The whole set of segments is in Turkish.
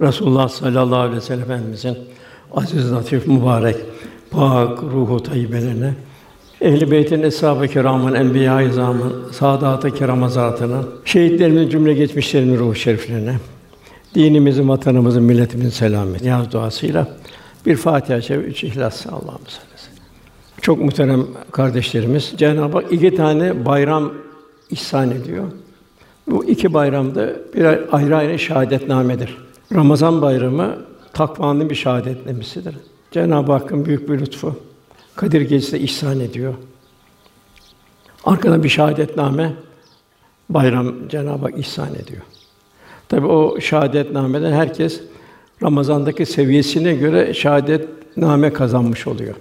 Resulullah sallallahu aleyhi ve sellem Efendimizin aziz, latif, mübarek, pak ruhu tayyibelerine, Ehl-i Beyt'in eshab-ı kiramın, enbiya-i izamın, saadat-ı kiram şehitlerimizin cümle geçmişlerinin ruhu şeriflerine, dinimizin, vatanımızın, milletimizin selameti niyaz duasıyla bir Fatiha-i Şerif, üç İhlas Allah'ımız Çok muhterem kardeşlerimiz, Cenab-ı Hak iki tane bayram ihsan ediyor. Bu iki bayramda bir ayrı ayrı şahadetnamedir. Ramazan bayramı takvanın bir şahadetnamesidir. Cenab-ı Hakk'ın büyük bir lütfu. Kadir Gecesi ihsan ediyor. Arkada bir şahadetname bayram Cenab-ı Hak ihsan ediyor. Tabi o şahadetnameden herkes Ramazan'daki seviyesine göre şahadetname kazanmış oluyor.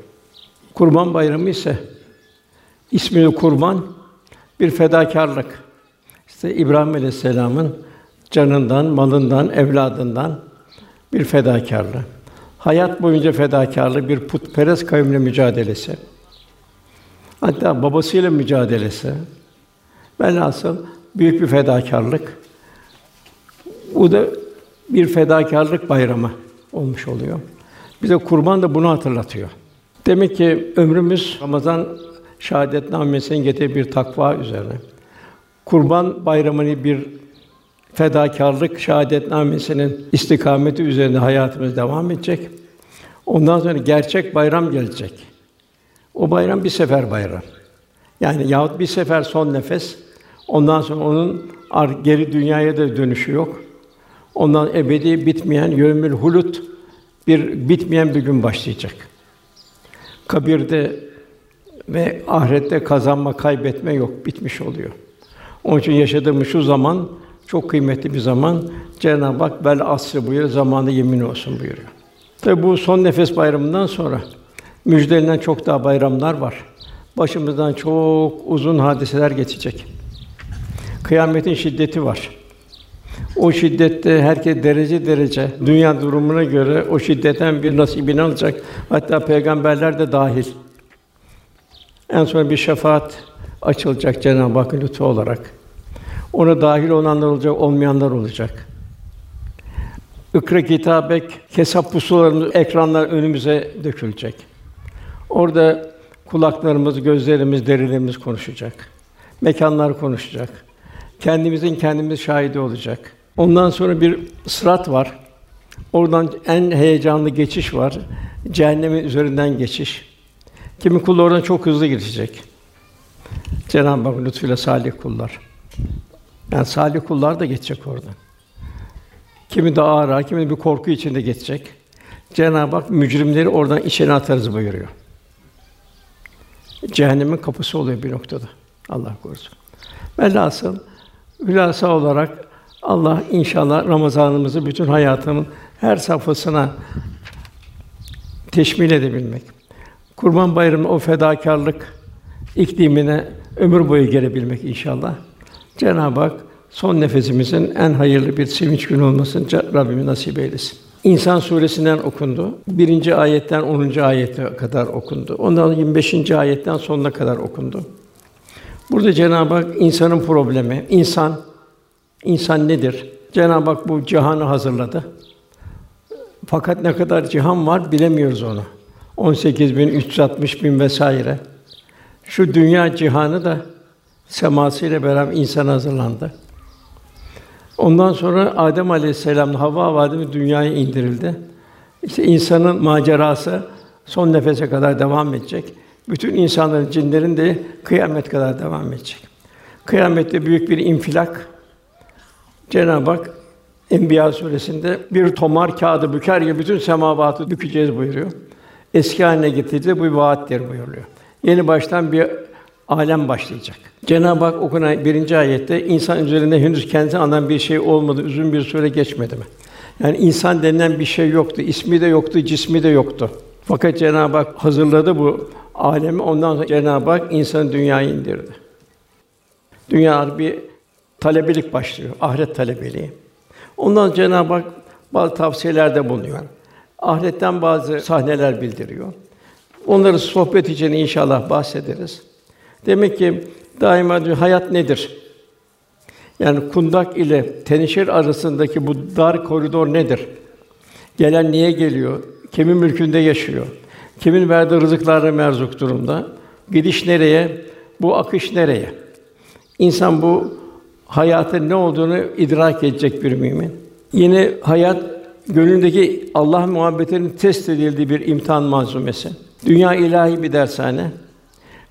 Kurban Bayramı ise ismi kurban bir fedakarlık. İşte İbrahim Aleyhisselam'ın canından, malından, evladından bir fedakarlık. Hayat boyunca fedakarlık, bir putperest kavimle mücadelesi. Hatta babasıyla mücadelesi. Velhasıl büyük bir fedakarlık. Bu da bir fedakarlık bayramı olmuş oluyor. Bize kurban da bunu hatırlatıyor. Demek ki ömrümüz Ramazan şahadetnamesinin getirdiği bir takva üzerine. Kurban bayramını bir fedakarlık şahadetnamesinin istikameti üzerinde hayatımız devam edecek. Ondan sonra gerçek bayram gelecek. O bayram bir sefer bayram. Yani yahut bir sefer son nefes. Ondan sonra onun geri dünyaya da dönüşü yok. Ondan ebedi bitmeyen yömül hulut bir bitmeyen bir gün başlayacak. Kabirde ve ahirette kazanma, kaybetme yok, bitmiş oluyor. Onun için yaşadığımız şu zaman çok kıymetli bir zaman. Cenab-ı Hak bel asrı buyuruyor, zamanı yemin olsun buyuruyor. Tabi bu son nefes bayramından sonra müjdelenen çok daha bayramlar var. Başımızdan çok uzun hadiseler geçecek. Kıyametin şiddeti var. O şiddette herkes derece derece dünya durumuna göre o şiddetten bir nasibini alacak. Hatta peygamberler de dahil. En son bir şefaat açılacak Cenab-ı Hakk'ın lütfu olarak. Ona dahil olanlar olacak, olmayanlar olacak. Ikra kitabek hesap pusulalarımız ekranlar önümüze dökülecek. Orada kulaklarımız, gözlerimiz, derilerimiz konuşacak. Mekanlar konuşacak. Kendimizin kendimiz şahidi olacak. Ondan sonra bir sırat var. Oradan en heyecanlı geçiş var. Cehennemin üzerinden geçiş. Kimi kul oradan çok hızlı geçecek. Cenab-ı Hak lütfuyla salih kullar. Yani salih kullar da geçecek oradan. Kimi daha ağır, kimi bir korku içinde geçecek. Cenab-ı Hak mücrimleri oradan içine atarız buyuruyor. Cehennemin kapısı oluyor bir noktada. Allah korusun. Velhasıl hülasa olarak Allah inşallah Ramazanımızı bütün hayatımın her safhasına teşmil edebilmek. Kurban Bayramı o fedakarlık iklimine ömür boyu gelebilmek inşallah. Cenab-ı Hak son nefesimizin en hayırlı bir sevinç günü olmasını Rabbimiz nasip eylesin. İnsan suresinden okundu. Birinci ayetten 10. ayete kadar okundu. Ondan 25. ayetten sonuna kadar okundu. Burada Cenab-ı Hak insanın problemi, insan insan nedir? Cenab-ı Hak bu cihanı hazırladı. Fakat ne kadar cihan var bilemiyoruz onu. 18 bin, 360 bin vesaire. Şu dünya cihanı da semasıyla beraber insan hazırlandı. Ondan sonra Adem Aleyhisselam Havva vadimi dünyaya indirildi. İşte insanın macerası son nefese kadar devam edecek. Bütün insanların, cinlerin de kıyamet kadar devam edecek. Kıyamette büyük bir infilak. Cenab-ı Hak Enbiya suresinde bir tomar kağıdı büker gibi bütün semavatı bükeceğiz buyuruyor. Eski haline getireceğiz bu vaattir buyuruyor. Yeni baştan bir alem başlayacak. Cenab-ı Hak okunan birinci ayette insan üzerinde henüz kendi anan bir şey olmadı, uzun bir süre geçmedi mi? Yani insan denilen bir şey yoktu, ismi de yoktu, cismi de yoktu. Fakat Cenab-ı Hak hazırladı bu alemi. Ondan sonra Cenab-ı Hak insan dünyaya indirdi. Dünya bir talebelik başlıyor, ahiret talebeliği. Ondan Cenab-ı Hak bazı tavsiyelerde bulunuyor. Ahiretten bazı sahneler bildiriyor. Onları sohbet için inşallah bahsederiz. Demek ki daima diyor, hayat nedir? Yani kundak ile tenişir arasındaki bu dar koridor nedir? Gelen niye geliyor? Kimin mülkünde yaşıyor? Kimin verdiği rızıklarla merzuk durumda? Gidiş nereye? Bu akış nereye? İnsan bu hayatın ne olduğunu idrak edecek bir mümin. Yine hayat gönlündeki Allah muhabbetinin test edildiği bir imtihan malzumesi. Dünya ilahi bir dershane.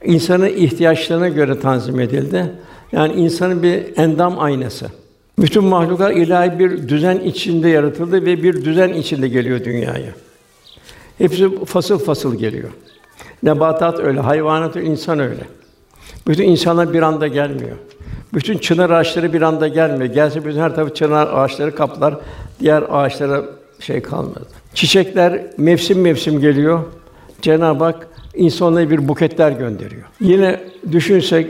İnsanın ihtiyaçlarına göre tanzim edildi. Yani insanın bir endam aynası. Bütün mahluklar ilahi bir düzen içinde yaratıldı ve bir düzen içinde geliyor dünyaya. Hepsi fasıl fasıl geliyor. Nebatat öyle, hayvanat öyle, insan öyle. Bütün insanlar bir anda gelmiyor. Bütün çınar ağaçları bir anda gelmiyor. Gelse bütün her tarafı çınar ağaçları kaplar, diğer ağaçlara şey kalmadı. Çiçekler mevsim mevsim geliyor. Cenab-ı Hak insanlara bir buketler gönderiyor. Yine düşünsek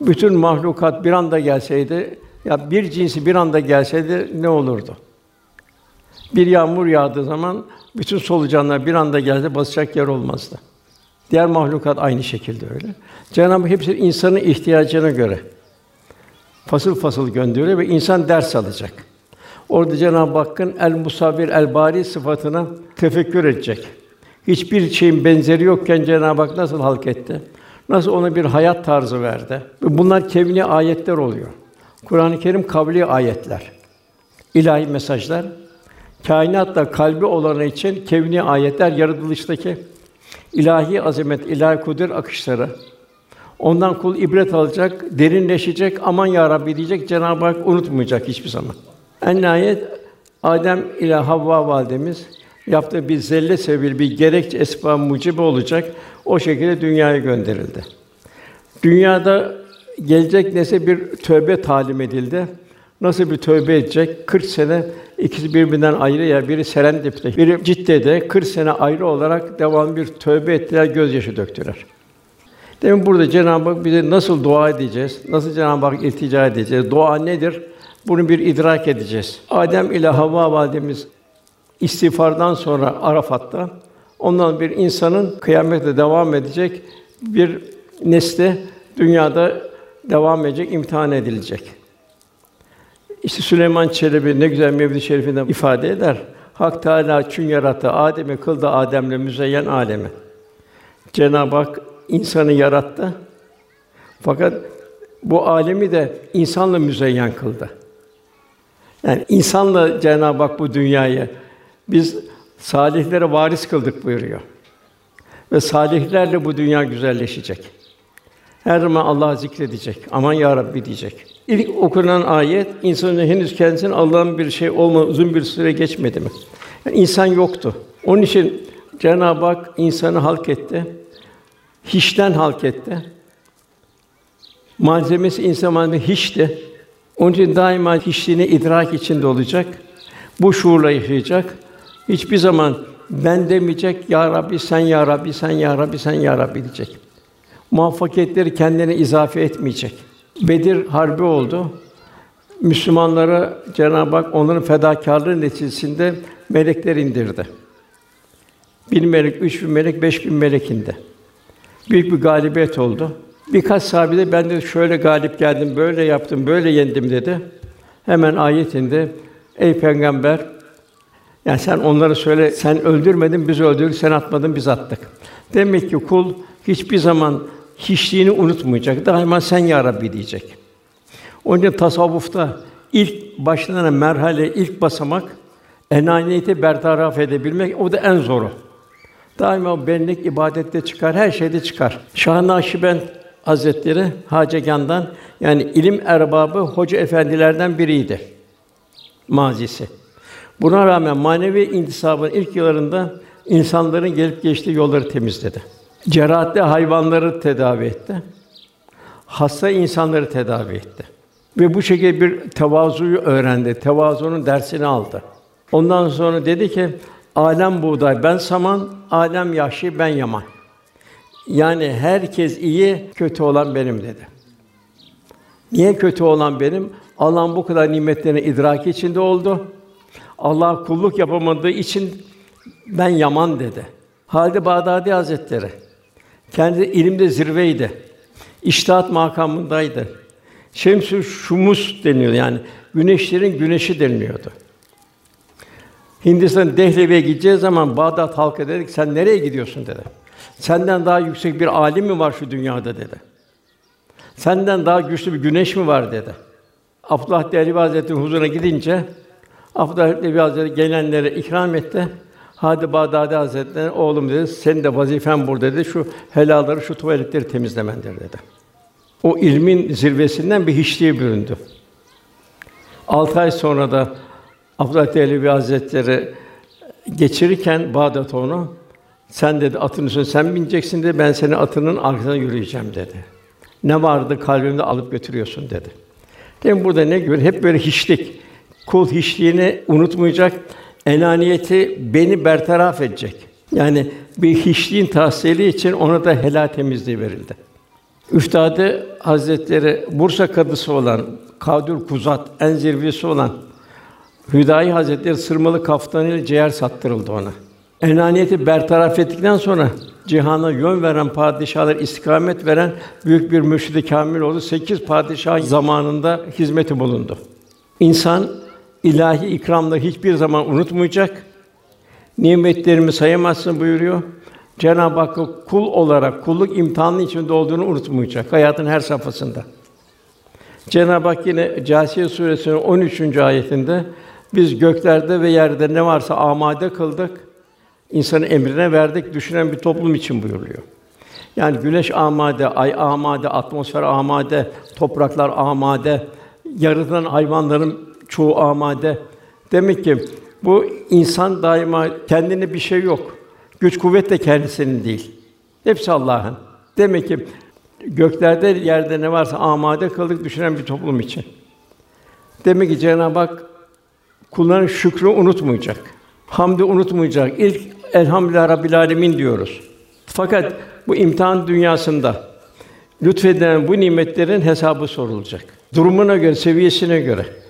bütün mahlukat bir anda gelseydi, ya bir cinsi bir anda gelseydi ne olurdu? Bir yağmur yağdığı zaman bütün solucanlar bir anda gelse basacak yer olmazdı. Diğer mahlukat aynı şekilde öyle. Cenab-ı Hak hepsi insanın ihtiyacına göre fasıl fasıl gönderiyor ve insan ders alacak. Orada Cenab-ı Hakk'ın el musavvir el bari sıfatına tefekkür edecek. Hiçbir şeyin benzeri yokken Cenab-ı Hak nasıl halk etti? Nasıl ona bir hayat tarzı verdi? Bunlar kevni ayetler oluyor. Kur'an-ı Kerim kavli ayetler. İlahi mesajlar. Kainatla kalbi olanı için kevni ayetler yaratılıştaki ilahi azamet, ilahi kudret akışları. Ondan kul ibret alacak, derinleşecek, aman ya Rabbi diyecek, Cenab-ı Hak unutmayacak hiçbir zaman. En nihayet Adem ile Havva validemiz yaptığı bir zelle sebebiyle bir gerekçe esbab mucibe olacak. O şekilde dünyaya gönderildi. Dünyada gelecek nesil bir tövbe talim edildi. Nasıl bir tövbe edecek? 40 sene ikisi birbirinden ayrı ya biri Serendip'te, biri Cidde'de 40 sene ayrı olarak devam bir tövbe ettiler, gözyaşı döktüler. Demin burada Cenab-ı Hak bize nasıl dua edeceğiz? Nasıl Cenab-ı Hak iltica edeceğiz? Dua nedir? Bunu bir idrak edeceğiz. Adem ile Havva validemiz istiğfardan sonra Arafat'ta ondan bir insanın kıyamete devam edecek bir nesli dünyada devam edecek, imtihan edilecek. İşte Süleyman Çelebi ne güzel Mevlid-i Şerif'inde ifade eder. Hak Teâlâ çün yarattı Adem'i kıldı Adem'le müzeyyen alemi. Cenab-ı Hak insanı yarattı. Fakat bu alemi de insanla müzeyyen kıldı. Yani insanla Cenab-ı Hak bu dünyayı biz salihlere varis kıldık buyuruyor. Ve salihlerle bu dünya güzelleşecek. Her zaman Allah zikredecek. Aman ya Rabbi diyecek. İlk okunan ayet insanın henüz kendisine Allah'ın bir şey olma uzun bir süre geçmedi mi? Yani insan yoktu. Onun için Cenab-ı Hak insanı halk etti. Hiçten halk etti. Malzemesi insan malzemesi hiçti. Onun için daima hiçliğini idrak içinde olacak. Bu şuurla yaşayacak. Hiçbir zaman ben demeyecek, ya Rabbi sen ya Rabbi sen ya Rabbi sen ya Rabbi diyecek. Muvaffakiyetleri kendine izafe etmeyecek. Bedir harbi oldu. Müslümanlara Cenab-ı Hak onların fedakarlığı neticesinde melekler indirdi. Bin melek, üç bin melek, beş bin melek indi. Büyük bir galibiyet oldu. Birkaç sahabe de ben de şöyle galip geldim, böyle yaptım, böyle yendim dedi. Hemen ayet indi. Ey peygamber, yani sen onlara söyle, sen öldürmedin, biz öldürdük, sen atmadın, biz attık. Demek ki kul hiçbir zaman hiçliğini unutmayacak. Daima sen ya Rabbi diyecek. Onun için tasavvufta ilk başlanan merhale, ilk basamak enaniyeti bertaraf edebilmek o da en zoru. Daima benlik ibadette çıkar, her şeyde çıkar. Şah Nakşibend Hazretleri Hacegan'dan yani ilim erbabı hoca efendilerden biriydi mazisi. Buna rağmen manevi intisabın ilk yıllarında insanların gelip geçtiği yolları temizledi. Cerahatli hayvanları tedavi etti. Hasta insanları tedavi etti. Ve bu şekilde bir tevazuyu öğrendi. Tevazunun dersini aldı. Ondan sonra dedi ki: "Alem buğday, ben saman, alem yahşi, ben yaman." Yani herkes iyi, kötü olan benim dedi. Niye kötü olan benim? Allah'ın bu kadar nimetlerini idraki içinde oldu. Allah kulluk yapamadığı için ben yaman dedi. Halide Bağdadi Hazretleri kendi ilimde zirveydi. İştihat makamındaydı. Şemsü Şumus deniyor yani güneşlerin güneşi deniliyordu. Hindistan Dehlevi'ye gideceği zaman Bağdat halkı dedik sen nereye gidiyorsun dedi. Senden daha yüksek bir alim mi var şu dünyada dedi. Senden daha güçlü bir güneş mi var dedi. Abdullah Dehlevi Hazretleri'nin huzuruna gidince Abdullah Dehlevi Hazretleri gelenlere ikram etti. Hadi Bağdadi Hazretleri oğlum dedi, senin de vazifen burada dedi. Şu helalları, şu tuvaletleri temizlemendir dedi. O ilmin zirvesinden bir hiçliğe büründü. Altı ay sonra da Abdullah Dehlevi Hazretleri geçirirken Bağdat onu sen dedi atın üstüne sen bineceksin dedi. Ben senin atının arkasına yürüyeceğim dedi. Ne vardı kalbimde alıp götürüyorsun dedi. Demin burada ne görüyor? Hep böyle hiçlik. Kul hiçliğini unutmayacak. Enaniyeti beni bertaraf edecek. Yani bir hiçliğin tahsili için ona da helal temizliği verildi. Üstadı Hazretleri Bursa kadısı olan Kadür Kuzat en zirvesi olan Hüdayi Hazretleri sırmalı kaftanıyla ciğer sattırıldı ona. Enaniyeti bertaraf ettikten sonra cihana yön veren padişahlar istikamet veren büyük bir mürşid-i kamil oldu. Sekiz padişah zamanında hizmeti bulundu. İnsan ilahi ikramları hiçbir zaman unutmayacak. Nimetlerimi sayamazsın buyuruyor. Cenab-ı Hakk'ı kul olarak kulluk imtihanı içinde olduğunu unutmayacak hayatın her safhasında. Cenab-ı Hak yine Câsiye suresinin 13. ayetinde biz göklerde ve yerde ne varsa amade kıldık. İnsanın emrine verdik, düşünen bir toplum için buyuruyor. Yani güneş amade, ay amade, atmosfer amade, topraklar amade, yaratılan hayvanların çoğu amade. Demek ki bu insan daima kendine bir şey yok. Güç kuvvet de kendisinin değil. Hepsi Allah'ın. Demek ki göklerde yerde ne varsa amade kıldık düşünen bir toplum için. Demek ki Cenab-ı Hak kulların şükrü unutmayacak. Hamdi unutmayacak. İlk elhamdülillah rabbil alemin diyoruz. Fakat bu imtihan dünyasında lütfedilen bu nimetlerin hesabı sorulacak. Durumuna göre, seviyesine göre.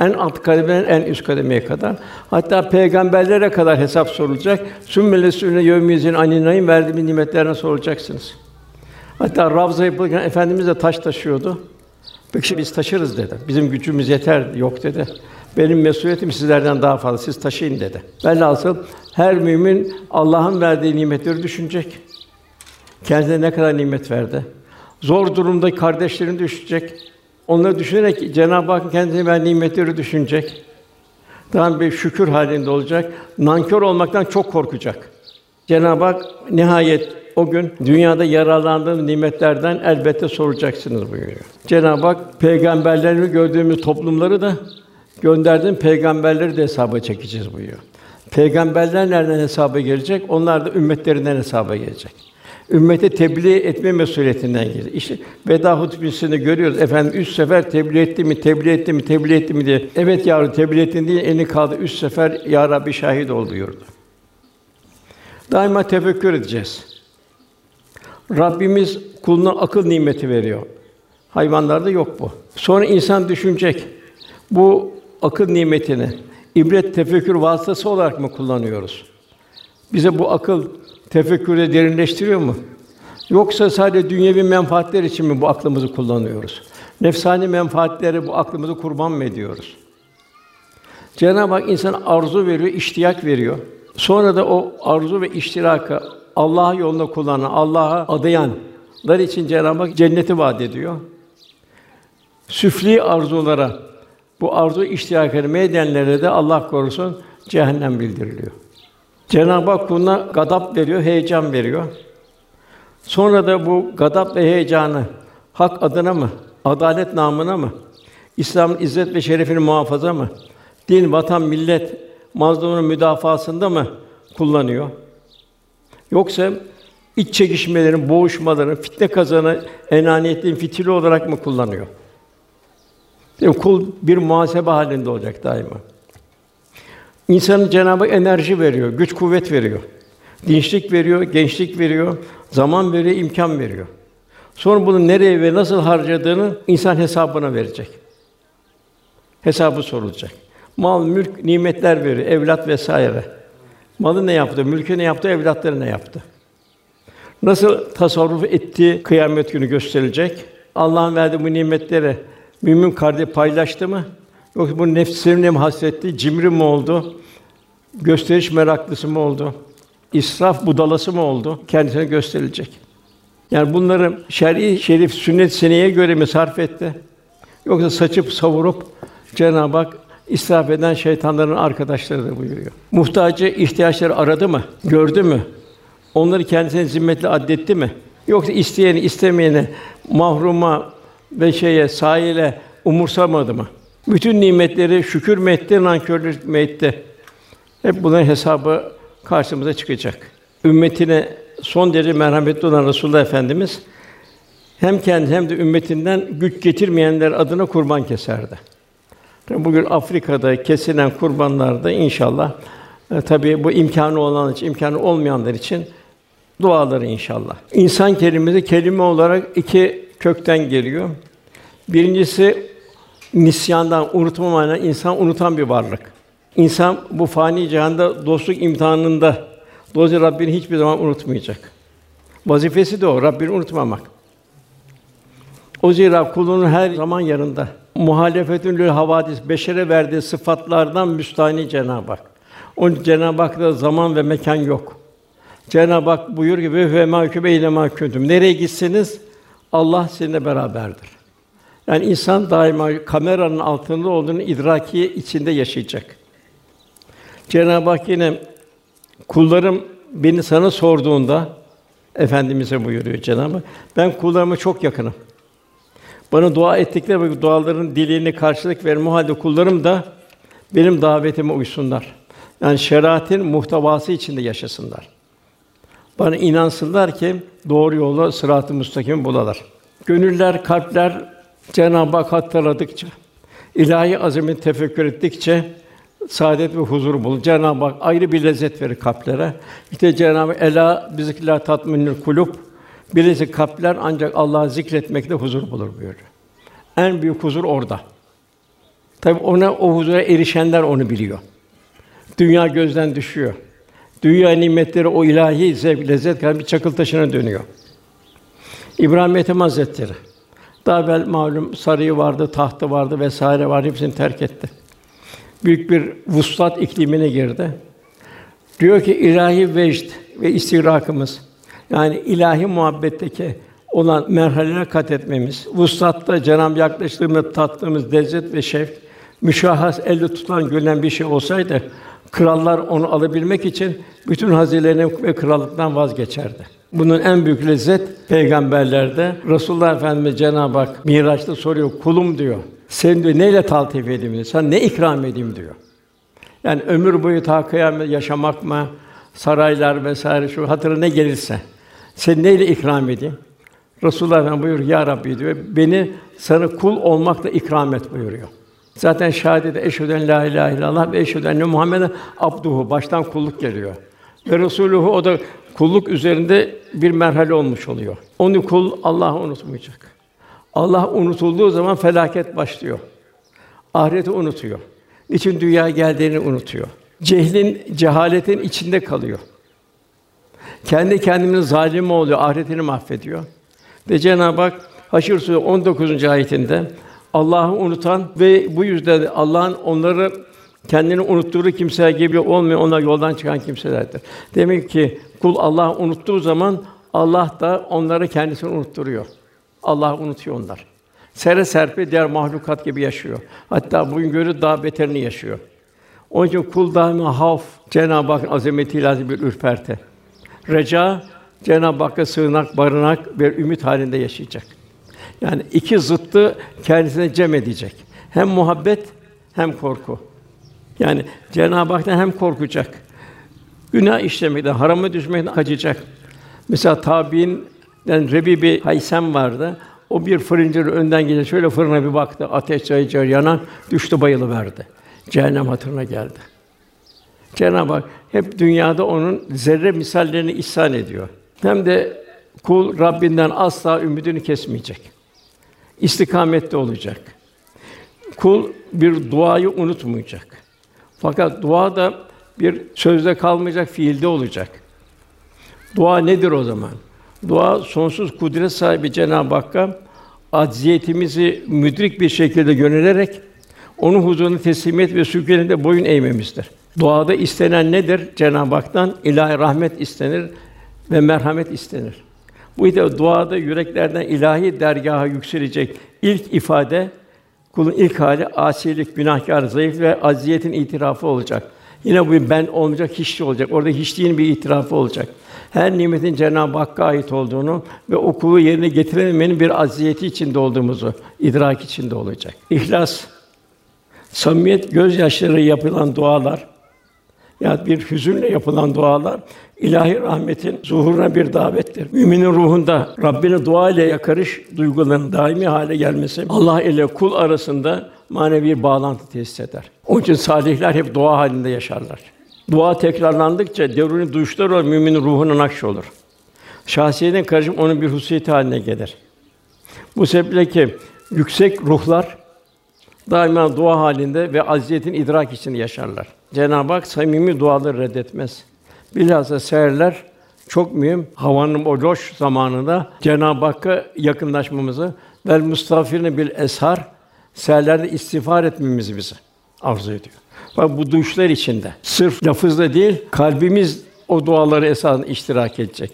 En alt kademeden en üst kademeye kadar. Hatta peygamberlere kadar hesap sorulacak. Sümmele yevmizin aninayın verdiğimiz nimetlerine sorulacaksınız. Hatta Ravza yapılırken Efendimiz de taş taşıyordu. Peki biz taşırız dedi. Bizim gücümüz yeter yok dedi. Benim mesuliyetim sizlerden daha fazla. Siz taşıyın dedi. Velhasıl her mümin Allah'ın verdiği nimetleri düşünecek. Kendine ne kadar nimet verdi. Zor durumda kardeşlerini düşünecek. Onları düşünerek Cenab-ı Hak kendine verdiği nimetleri düşünecek. Daha bir şükür halinde olacak. Nankör olmaktan çok korkacak. Cenab-ı Hak nihayet o gün dünyada yararlandığınız nimetlerden elbette soracaksınız buyuruyor. Cenab-ı Hak peygamberlerini gördüğümüz toplumları da gönderdiğim peygamberleri de hesaba çekeceğiz buyuruyor. Peygamberler nereden hesaba gelecek? Onlar da ümmetlerinden hesaba gelecek. Ümmete tebliğ etme mesuliyetinden gelir. İşte veda hutbesinde görüyoruz efendim üç sefer tebliğ etti mi, tebliğ etti mi, tebliğ etti mi diye. Evet ya tebliğ ettin diye elini kaldı. Üç sefer ya Rabbi şahit ol buyurdu. Daima tefekkür edeceğiz. Rabbimiz kuluna akıl nimeti veriyor. Hayvanlarda yok bu. Sonra insan düşünecek. Bu akıl nimetini ibret tefekkür vasıtası olarak mı kullanıyoruz? Bize bu akıl tefekkürü derinleştiriyor mu? Yoksa sadece dünyevi menfaatler için mi bu aklımızı kullanıyoruz? Nefsani menfaatleri bu aklımızı kurban mı ediyoruz? Cenab-ı Hak insan arzu veriyor, iştiyak veriyor. Sonra da o arzu ve iştirakı Allah yolunda kullanan, Allah'a adayanlar için Cenab-ı Hak cenneti vaat ediyor. Süfli arzulara, bu arzu iştiyakını medenlere de Allah korusun cehennem bildiriliyor. Cenab-ı Hak kuluna gadap veriyor, heyecan veriyor. Sonra da bu gadap ve heyecanı hak adına mı, adalet namına mı, İslam'ın izzet ve şerefini muhafaza mı, din, vatan, millet mazlumunun müdafasında mı kullanıyor? Yoksa iç çekişmelerin, boğuşmaların, fitne kazanı, enaniyetin fitili olarak mı kullanıyor? Değil mi? Kul bir muhasebe halinde olacak daima. İnsanın Cenabı enerji veriyor, güç kuvvet veriyor. Dinçlik veriyor, gençlik veriyor, zaman veriyor, imkan veriyor. Sonra bunu nereye ve nasıl harcadığını insan hesabına verecek. Hesabı sorulacak. Mal, mülk, nimetler veriyor, evlat vesaire. Malı ne yaptı, mülkü ne yaptı, evlatları ne yaptı? Nasıl tasarruf ettiği kıyamet günü gösterilecek. Allah'ın verdiği bu nimetleri mümin kardeş paylaştı mı? Yoksa bu nefsine mi hasretti, cimri mi oldu, gösteriş meraklısı mı oldu, israf budalası mı oldu? Kendisine gösterilecek. Yani bunları şer'i şerif sünnet seneye göre mi sarf etti? Yoksa saçıp savurup Cenab-ı Hak israf eden şeytanların arkadaşlarıdır buyuruyor. Muhtacı ihtiyaçları aradı mı? Gördü mü? Onları kendisine zimmetli addetti mi? Yoksa isteyeni, istemeyeni mahruma ve şeye, sahile umursamadı mı? Bütün nimetleri şükür mü etti, nankörlük mü etti? Hep bunların hesabı karşımıza çıkacak. Ümmetine son derece merhametli olan Resulullah Efendimiz hem kendi hem de ümmetinden güç getirmeyenler adına kurban keserdi. Bugün Afrika'da kesilen kurbanlarda inşallah e, tabii bu imkanı olan için, imkanı olmayanlar için duaları inşallah. İnsan kelimesi kelime olarak iki kökten geliyor. Birincisi nisyandan, unutma manasında insan unutan bir varlık. İnsan bu fani cihanda dostluk imtihanında dolayısıyla Rabbini hiçbir zaman unutmayacak. Vazifesi de o, Rabbini unutmamak. O zira kulunun her zaman yanında. Muhalefetün lil havadis beşere verdiği sıfatlardan müstahni Cenab-ı Hak. Onun Cenab-ı Hak'ta zaman ve mekan yok. Cenab-ı Hak buyur gibi ve mahkûbe ile mahkûdüm. Nereye gitseniz Allah sizinle beraberdir. Yani insan daima kameranın altında olduğunu idraki içinde yaşayacak. Cenab-ı Hak yine kullarım beni sana sorduğunda efendimize buyuruyor Cenab-ı Hak. Ben kullarıma çok yakınım. Bana dua ettikleri ve duaların dilini karşılık verme halde kullarım da benim davetime uysunlar. Yani şeriatin muhtevası içinde yaşasınlar. Bana inansınlar ki doğru yola sırat-ı müstakim bulalar. Gönüller, kalpler Cenab-ı Hak hatırladıkça, ilahi azamet tefekkür ettikçe saadet ve huzur bulur. Cenab-ı Hak ayrı bir lezzet verir kalplere. İşte Cenab-ı Hak ela bizikla tatminül kulub Birisi kalpler ancak Allah'ı zikretmekte huzur bulur buyuruyor. En büyük huzur orada. Tabi ona o huzura erişenler onu biliyor. Dünya gözden düşüyor. Dünya nimetleri o ilahi zevk, lezzet kadar bir çakıl taşına dönüyor. İbrahim Ethem Hazretleri daha evvel malum sarayı vardı, tahtı vardı vesaire var hepsini terk etti. Büyük bir vuslat iklimine girdi. Diyor ki ilahi vecd ve istigrakımız yani ilahi muhabbetteki olan merhalelere kat etmemiz, vuslatta Cenab-ı yaklaştığımız tattığımız lezzet ve şevk, müşahhas elde tutulan görülen bir şey olsaydı, krallar onu alabilmek için bütün hazinelerini ve krallıktan vazgeçerdi. Bunun en büyük lezzet peygamberlerde. Resulullah Efendimiz Cenab-ı Hak Miraç'ta soruyor, kulum diyor. Sen diyor neyle taltif edeyim diyor. Sen ne ikram edeyim diyor. Yani ömür boyu ta kıyamet yaşamak mı, saraylar vesaire şu hatırına ne gelirse. Sen neyle ikram edeyim? Resulullah Efendimiz buyuruyor, Ya Rabbi diyor, beni sana kul olmakla ikram et buyuruyor. Zaten şahadete eşhedü la ilahe illallah ve eşhedü enne Muhammeden abduhu baştan kulluk geliyor. Ve Resuluhu o da kulluk üzerinde bir merhale olmuş oluyor. Onu kul Allah'ı unutmayacak. Allah unutulduğu zaman felaket başlıyor. Ahireti unutuyor. Niçin dünya geldiğini unutuyor. Cehlin, cehaletin içinde kalıyor. Kendi kendine zalim oluyor, ahiretini mahvediyor. Ve Cenab-ı Hak Haşr Suresi 19. ayetinde Allah'ı unutan ve bu yüzden Allah'ın onları kendini unuttuğu kimseler gibi olmuyor, onlar yoldan çıkan kimselerdir. Demek ki kul Allah'ı unuttuğu zaman Allah da onları kendisini unutturuyor. Allah unutuyor onlar. Sere serpe diğer mahlukat gibi yaşıyor. Hatta bugün görü daha beterini yaşıyor. Onun için kul daima havf, Cenab-ı Hak azametiyle bir ürperti. Reca Cenab-ı Hakk'a sığınak, barınak ve ümit halinde yaşayacak. Yani iki zıttı kendisine cem edecek. Hem muhabbet hem korku. Yani Cenab-ı Hak'tan hem korkacak. Günah işlemekten, harama düşmekten kaçacak. Mesela tabiinden Rebi bir Haysem vardı. O bir fırıncının önden gelince şöyle fırına bir baktı. Ateş çayı çayı yanan düştü bayılı verdi. Cehennem hatırına geldi. Cenab-ı Hak hep dünyada onun zerre misallerini ihsan ediyor. Hem de kul Rabbinden asla ümidini kesmeyecek. İstikamette olacak. Kul bir duayı unutmayacak. Fakat dua da bir sözde kalmayacak, fiilde olacak. Dua nedir o zaman? Dua sonsuz kudret sahibi Cenab-ı Hakk'a acziyetimizi müdrik bir şekilde yönelerek Onun huzuruna teslimiyet ve sükûnete boyun eğmemizdir. Duada istenen nedir? Cenab-ı Hak'tan ilahi rahmet istenir ve merhamet istenir. Bu yüzden duada yüreklerden ilahi dergaha yükselecek ilk ifade kulun ilk hali asilik, günahkar, zayıf ve aziyetin itirafı olacak. Yine bu ben olmayacak, hiçli olacak. Orada hiçliğin bir itirafı olacak. Her nimetin Cenab-ı Hakk'a ait olduğunu ve o kulu yerine getirememenin bir aziyeti içinde olduğumuzu idrak içinde olacak. İhlas, samimiyet, gözyaşları yapılan dualar ya bir hüzünle yapılan dualar ilahi rahmetin zuhuruna bir davettir. Müminin ruhunda Rabbine dua ile yakarış duygularının daimi hale gelmesi Allah ile kul arasında manevi bir bağlantı tesis eder. Onun için salihler hep dua halinde yaşarlar. Dua tekrarlandıkça deruni duyuşlar olan müminin ruhuna nakş olur. Şahsiyetin karışım onun bir hususiyeti haline gelir. Bu sebeple ki yüksek ruhlar daima dua halinde ve aziyetin idrak içinde yaşarlar. Cenab-ı Hak samimi duaları reddetmez. Bilhassa seherler çok mühim. Havanın o loş zamanında Cenab-ı Hakk'a yakınlaşmamızı ve mustafirine bil eshar seherlerde istiğfar etmemizi bize arzu ediyor. Bak bu duşlar içinde sırf lafızla değil kalbimiz o duaları esasında iştirak edecek.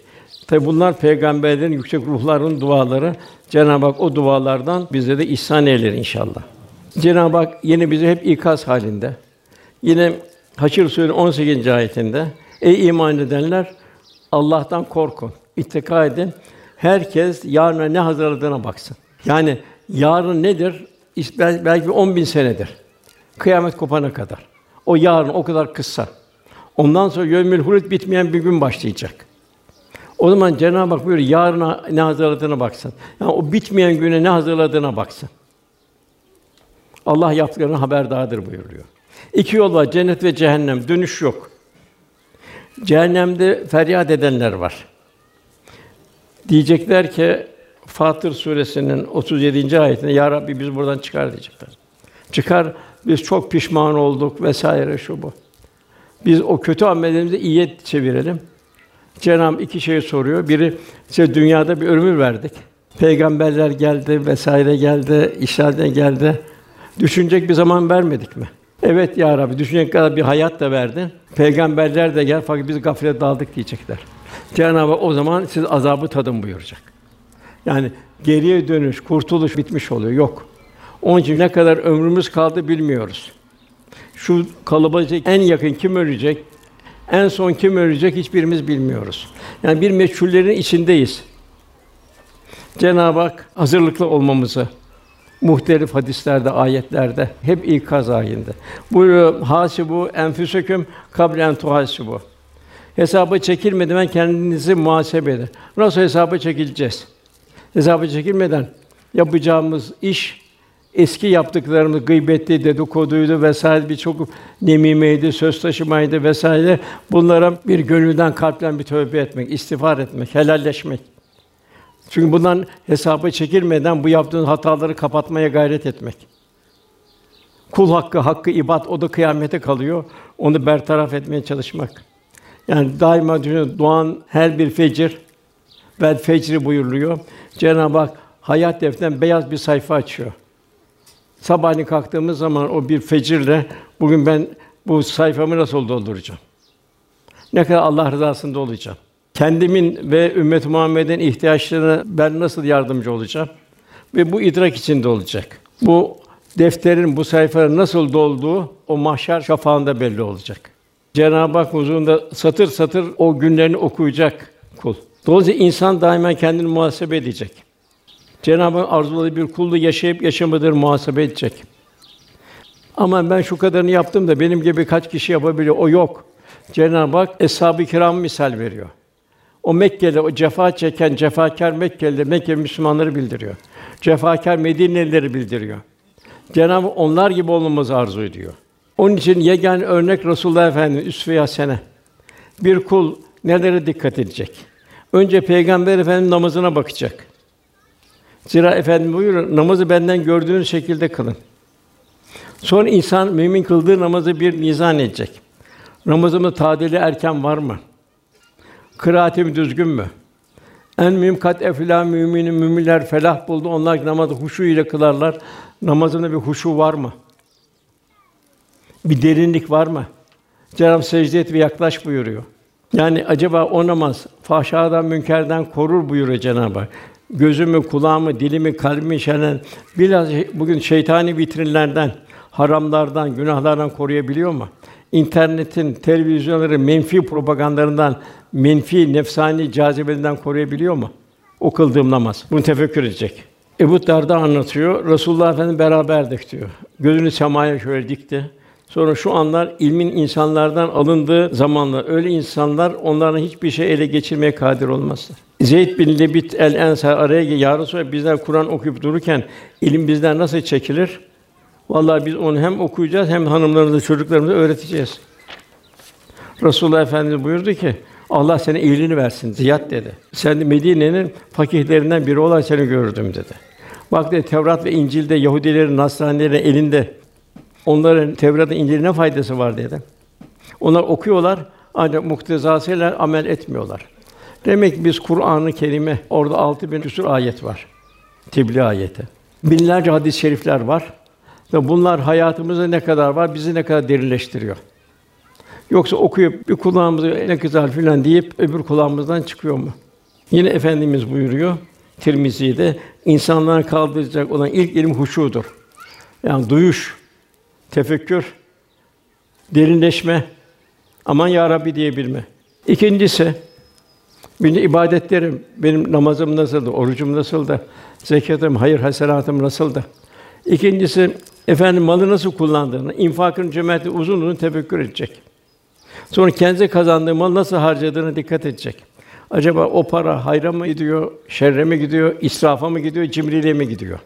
Tabi bunlar peygamberlerin yüksek ruhlarının duaları. Cenab-ı Hak o dualardan bize de ihsan eyler inşallah. Cenab-ı Hak yine bizi hep ikaz halinde. Yine Haşr Sûresi 18. ayetinde Ey iman edenler Allah'tan korkun. İttika edin. Herkes yarına ne hazırladığına baksın. Yani yarın nedir? Belki 10 bin senedir. Kıyamet kopana kadar. O yarın o kadar kısa. Ondan sonra yevmül hulut bitmeyen bir gün başlayacak. O zaman Cenab-ı Hak buyuruyor, yarına ne hazırladığına baksın. Yani o bitmeyen güne ne hazırladığına baksın. Allah yaptıklarına haberdardır buyuruyor. İki yol var, cennet ve cehennem. Dönüş yok. Cehennemde feryat edenler var. Diyecekler ki Fatır suresinin 37. ayetinde ya Rabbi biz buradan çıkar diyecekler. Çıkar biz çok pişman olduk vesaire şu bu. Biz o kötü amellerimizi iyiye çevirelim. Cenab-ı iki şey soruyor. Biri işte dünyada bir ömür verdik. Peygamberler geldi vesaire geldi, işlerden geldi. Düşünecek bir zaman vermedik mi? Evet ya Rabbi, düşünecek kadar bir hayat da verdin. Peygamberler de gel fakat biz gaflete daldık diyecekler. Cenab-ı Hak o zaman siz azabı tadın buyuracak. Yani geriye dönüş, kurtuluş bitmiş oluyor. Yok. Onun için ne kadar ömrümüz kaldı bilmiyoruz. Şu kalabalık en yakın kim ölecek? En son kim ölecek hiçbirimiz bilmiyoruz. Yani bir meçhullerin içindeyiz. Cenab-ı Hak hazırlıklı olmamızı muhtelif hadislerde, ayetlerde hep ikaz ayinde. Buyuruyor hasibu enfüsüküm kablen tuhasibu. Hesaba çekilmeden kendinizi muhasebe edin. Nasıl hesaba çekileceğiz? Hesaba çekilmeden yapacağımız iş eski yaptıklarımız gıybetti, dedikoduydu vesaire birçok nemimeydi, söz taşımaydı vesaire. Bunlara bir gönülden kalpten bir tövbe etmek, istiğfar etmek, helalleşmek. Çünkü bundan hesaba çekilmeden bu yaptığın hataları kapatmaya gayret etmek. Kul hakkı, hakkı ibad o da kıyamete kalıyor. Onu bertaraf etmeye çalışmak. Yani daima düşünün doğan her bir fecir ve fecri buyuruluyor. Cenab-ı Hak hayat defterinden beyaz bir sayfa açıyor. Sabahleyin kalktığımız zaman o bir fecirle bugün ben bu sayfamı nasıl dolduracağım? Ne kadar Allah rızasında olacağım? Kendimin ve ümmet Muhammed'in ihtiyaçlarına ben nasıl yardımcı olacağım? Ve bu idrak içinde olacak. Bu defterin bu sayfaların nasıl dolduğu o mahşer şafağında belli olacak. Cenab-ı Hak huzurunda satır satır o günlerini okuyacak kul. Dolayısıyla insan daima kendini muhasebe edecek. Cenab-ı Hak arzuladığı bir kullu yaşayıp yaşamadığını muhasebe edecek. Ama ben şu kadarını yaptım da benim gibi kaç kişi yapabiliyor? O yok. Cenab-ı Hak eshab-ı kiram misal veriyor. O Mekke'de o cefa çeken cefakar Mekkeli Mekke Müslümanları bildiriyor. Cefakar Medinelileri bildiriyor. Cenab-ı onlar gibi olmamızı arzu ediyor. Onun için yegân örnek Resulullah Efendimiz üsve-i hasene. Bir kul nelere dikkat edecek? Önce Peygamber Efendimiz namazına bakacak. Zira Efendim buyuruyor, namazı benden gördüğünüz şekilde kılın. Sonra insan mümin kıldığı namazı bir mizan edecek. Namazımı tadili erken var mı? Kıraatim düzgün mü? En mühim kat efla müminin müminler felah buldu. Onlar namazı huşu ile kılarlar. Namazında bir huşu var mı? Bir derinlik var mı? Cenab-ı secde et ve yaklaş buyuruyor. Yani acaba o namaz fahşadan, münkerden korur buyuruyor Cenab-ı Hak. Gözümü, kulağımı, dilimi, kalbimi şenen biraz bugün şeytani vitrinlerden, haramlardan, günahlardan koruyabiliyor mu? İnternetin, televizyonların menfi propagandalarından, menfi nefsani cazibelerinden koruyabiliyor mu? O kıldığım namaz. Bunu tefekkür edecek. Ebu Derda anlatıyor. Resulullah Efendimiz beraberdik diyor. Gözünü semaya şöyle dikti. Sonra şu anlar ilmin insanlardan alındığı zamanlar öyle insanlar onların hiçbir şey ele geçirmeye kadir olmazlar. Zeyd bin Lebit el Ensar araya gir. Ya Resulallah bizler Kur'an okuyup dururken ilim bizden nasıl çekilir? Vallahi biz onu hem okuyacağız hem hanımlarımıza, çocuklarımıza öğreteceğiz. Resulullah Efendimiz buyurdu ki Allah sana iyiliğini versin Ziyad dedi. Sen Medine'nin fakihlerinden biri olan seni gördüm dedi. Bak dedi Tevrat ve İncil'de Yahudilerin, Nasranilerin elinde onların Tevrat'ın İncil'in ne faydası var dedi. Onlar okuyorlar ancak muktezasıyla amel etmiyorlar. Demek ki biz Kur'an-ı Kerime orada altı bin küsur ayet var. Tebliğ ayeti. Binlerce hadis-i şerifler var. Ve bunlar hayatımızda ne kadar var, bizi ne kadar derinleştiriyor. Yoksa okuyup bir kulağımızı ne güzel filan deyip öbür kulağımızdan çıkıyor mu? Yine efendimiz buyuruyor Tirmizi'de insanların kaldıracak olan ilk ilim huşudur. Yani duyuş, tefekkür, derinleşme, aman ya Rabbi diyebilme. İkincisi benim ibadetlerim, benim namazım nasıldı, orucum nasıldı, zekatım, hayır hasenatım nasıldı? İkincisi efendim malı nasıl kullandığını, infakın cömertliği uzun uzun tefekkür edecek. Sonra kendi kazandığı mal nasıl harcadığına dikkat edecek. Acaba o para hayra mı gidiyor, şerre mi gidiyor, israfa mı gidiyor, cimriliğe mi gidiyor?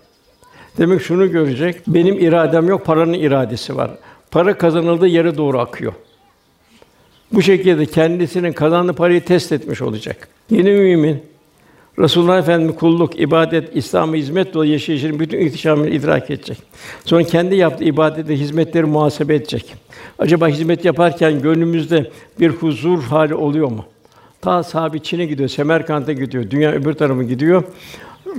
Demek şunu görecek. Benim iradem yok, paranın iradesi var. Para kazanıldığı yere doğru akıyor. Bu şekilde kendisinin kazandığı parayı test etmiş olacak. Yeni mümin Resulullah Efendimiz kulluk, ibadet, İslam'a hizmet dolu yaşayışının bütün ihtişamını idrak edecek. Sonra kendi yaptığı ibadete, hizmetleri muhasebe edecek. Acaba hizmet yaparken gönlümüzde bir huzur hali oluyor mu? Ta sahabi Çin'e gidiyor, Semerkant'a gidiyor, dünya öbür tarafı gidiyor.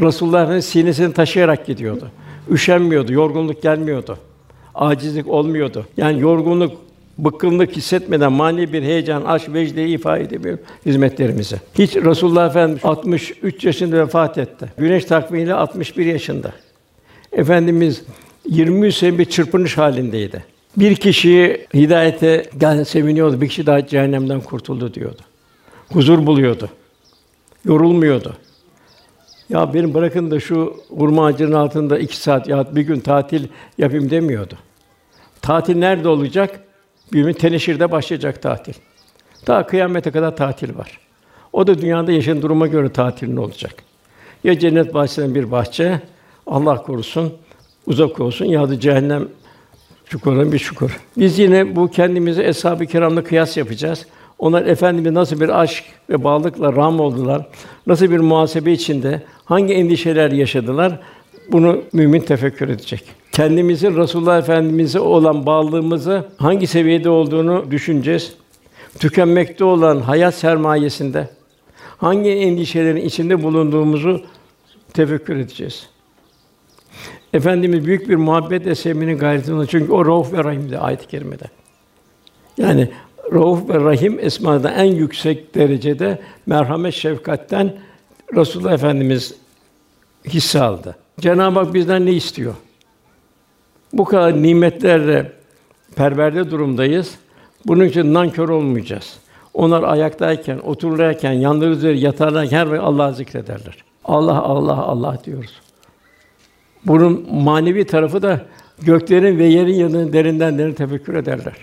Resulullah Efendimiz sinesini taşıyarak gidiyordu. Üşenmiyordu, yorgunluk gelmiyordu. Acizlik olmuyordu. Yani yorgunluk, bıkkınlık hissetmeden mani bir heyecan, aşk, vecdeyi ifade edemiyor hizmetlerimizi. Hiç Resulullah Efendimiz 63 yaşında vefat etti. Güneş takvimiyle 61 yaşında. Efendimiz 23 sene bir çırpınış halindeydi. Bir kişi hidayete gel seviniyordu. Bir kişi daha cehennemden kurtuldu diyordu. Huzur buluyordu. Yorulmuyordu. Ya benim bırakın da şu hurma ağacının altında iki saat ya bir gün tatil yapayım demiyordu. Tatil nerede olacak? Bir gün teneşirde başlayacak tatil. Daha kıyamete kadar tatil var. O da dünyada yaşayan duruma göre tatilin olacak. Ya cennet bahçesinden bir bahçe, Allah korusun, uzak olsun ya da cehennem çukurun bir çukur. Biz yine bu kendimizi eshab-ı kiramla kıyas yapacağız. Onlar efendimiz nasıl bir aşk ve bağlılıkla ram oldular, nasıl bir muhasebe içinde, hangi endişeler yaşadılar, bunu mümin tefekkür edecek. Kendimizin Resulullah Efendimize olan bağlılığımızı hangi seviyede olduğunu düşüneceğiz. Tükenmekte olan hayat sermayesinde hangi endişelerin içinde bulunduğumuzu tefekkür edeceğiz. Efendimiz büyük bir muhabbet eseminin gayretinde çünkü o Rauf ve Rahim'de ayet-i kerimede. Yani Rauf ve Rahim esmada en yüksek derecede merhamet, şefkatten Resulullah Efendimiz hisse aldı. Cenab-ı Hak bizden ne istiyor? Bu kadar nimetlerle perverde durumdayız. Bunun için nankör olmayacağız. Onlar ayaktayken, otururken, yanları üzeri yatarlarken her vakit Allah'ı zikrederler. Allah Allah Allah diyoruz. Bunun manevi tarafı da göklerin ve yerin yanının derinden derin tefekkür ederler.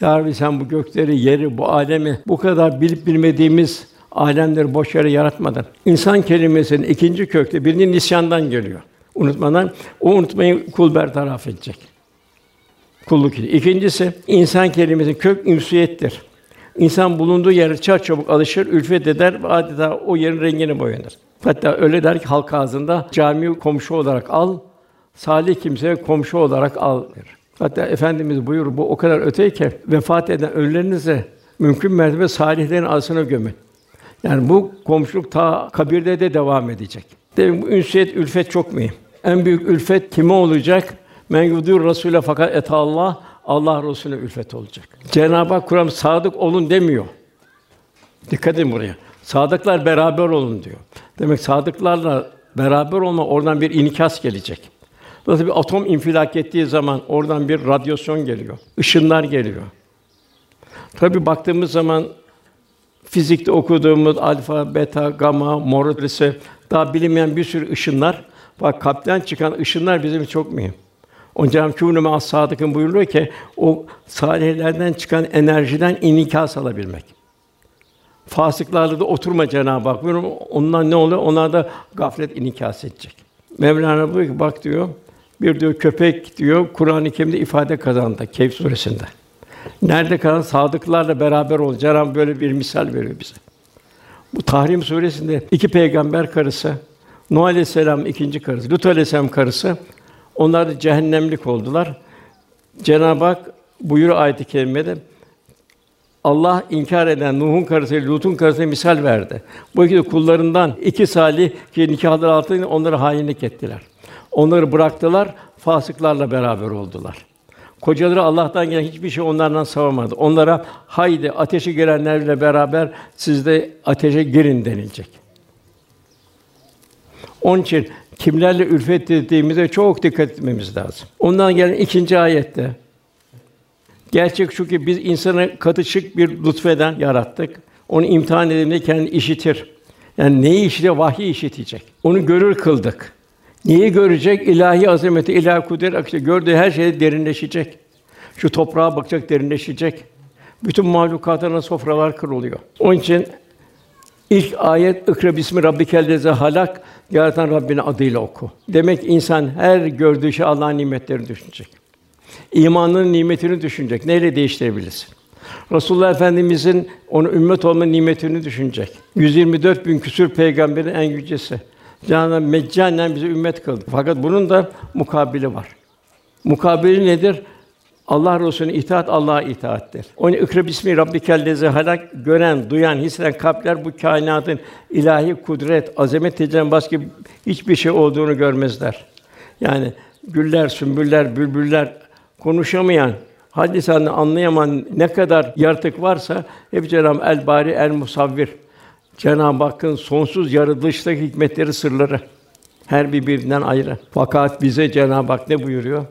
Ya Rabbi sen bu gökleri, yeri, bu alemi bu kadar bilip bilmediğimiz alemleri boş yere yaratmadın. İnsan kelimesinin ikinci kökte birinin nisyandan geliyor. Unutmadan o unutmayı kul bertaraf edecek. Kulluk. İkincisi insan kelimesinin kök ünsiyettir. İnsan bulunduğu yere çar çabuk alışır, ülfet eder ve adeta o yerin rengini boyanır. Hatta öyle der ki halk ağzında camiyi komşu olarak al, salih kimseye komşu olarak al der. Hatta efendimiz buyur bu o kadar öte ki vefat eden ölülerinize mümkün mertebe salihlerin arasına gömün. Yani bu komşuluk ta kabirde de devam edecek. Demek bu ünsiyet, ülfet çok mühim. En büyük ülfet kime olacak? Men yudur Rasûle fakat et Allah Allah Resulüne ülfet olacak. Cenab-ı Hak Kur'an sadık olun demiyor. Dikkat edin buraya. Sadıklar beraber olun diyor. Demek sadıklarla beraber olma oradan bir inikas gelecek. Nasıl bir atom infilak ettiği zaman oradan bir radyasyon geliyor. ışınlar geliyor. Tabi baktığımız zaman fizikte okuduğumuz alfa, beta, gamma, mor daha bilinmeyen bir sürü ışınlar bak kalpten çıkan ışınlar bizim çok mühim. Onun Cenab-ı Kûnû as sadıkın buyuruyor ki o salihlerden çıkan enerjiden inikas alabilmek. Fasıklarla da oturma Cenab-ı Hak buyuruyor. Onlar ne oluyor? Onlar da gaflet inikas edecek. Mevlana buyuruyor ki bak diyor bir diyor köpek diyor Kur'an-ı Kerim'de ifade kazandı Kehf suresinde. Nerede kalan sadıklarla beraber ol. Cenab-ı böyle bir misal veriyor bize. Bu Tahrim suresinde iki peygamber karısı, Nuh aleyhisselam ikinci karısı, Lut aleyhisselam karısı onlar da cehennemlik oldular. Cenab-ı Hak buyuruyor ayet-i kerimede Allah inkar eden Nuh'un karısı, Lut'un karısına misal verdi. Bu iki kullarından iki salih ki nikahları altında onları hainlik ettiler. Onları bıraktılar, fasıklarla beraber oldular. Kocaları Allah'tan gelen hiçbir şey onlardan savamadı. Onlara haydi ateşe girenlerle beraber siz de ateşe girin denilecek. Onun için kimlerle ülfet dediğimize çok dikkat etmemiz lazım. Ondan gelen ikinci ayette gerçek şu ki biz insanı katışık bir lütfeden yarattık. Onu imtihan edildiğinde kendi işitir. Yani neyi işitiyor? Vahyi işitecek. Onu görür kıldık. Neyi görecek? İlahi azameti, ilahi kudret akışı. Gördüğü her şeyde derinleşecek. Şu toprağa bakacak, derinleşecek. Bütün mahlukatına sofralar kuruluyor. Onun için ilk ayet İkra bismi rabbikellezi halak yaratan Rabbini adıyla oku. Demek insan her gördüğü şey Allah'ın nimetlerini düşünecek. İmanın nimetini düşünecek. Neyle değiştirebilirsin? Resulullah Efendimizin onu ümmet olma nimetini düşünecek. 124 bin küsur peygamberin en yücesi. Cenab-ı meccanen bize ümmet kıldı. Fakat bunun da mukabili var. Mukabili nedir? Allah Resulüne itaat Allah'a itaattir. Onu ikra bismi rabbikellezi halak gören, duyan, hisseden kalpler bu kainatın ilahi kudret, azamet tecellen başka hiçbir şey olduğunu görmezler. Yani güller, sümbüller, bülbüller konuşamayan, hadislerini anlayamayan ne kadar yaratık varsa hep Cenab-ı El Bari El Musavvir Cenab-ı Hakk'ın sonsuz yaratılıştaki hikmetleri, sırları her birbirinden ayrı. Fakat bize Cenab-ı Hak ne buyuruyor?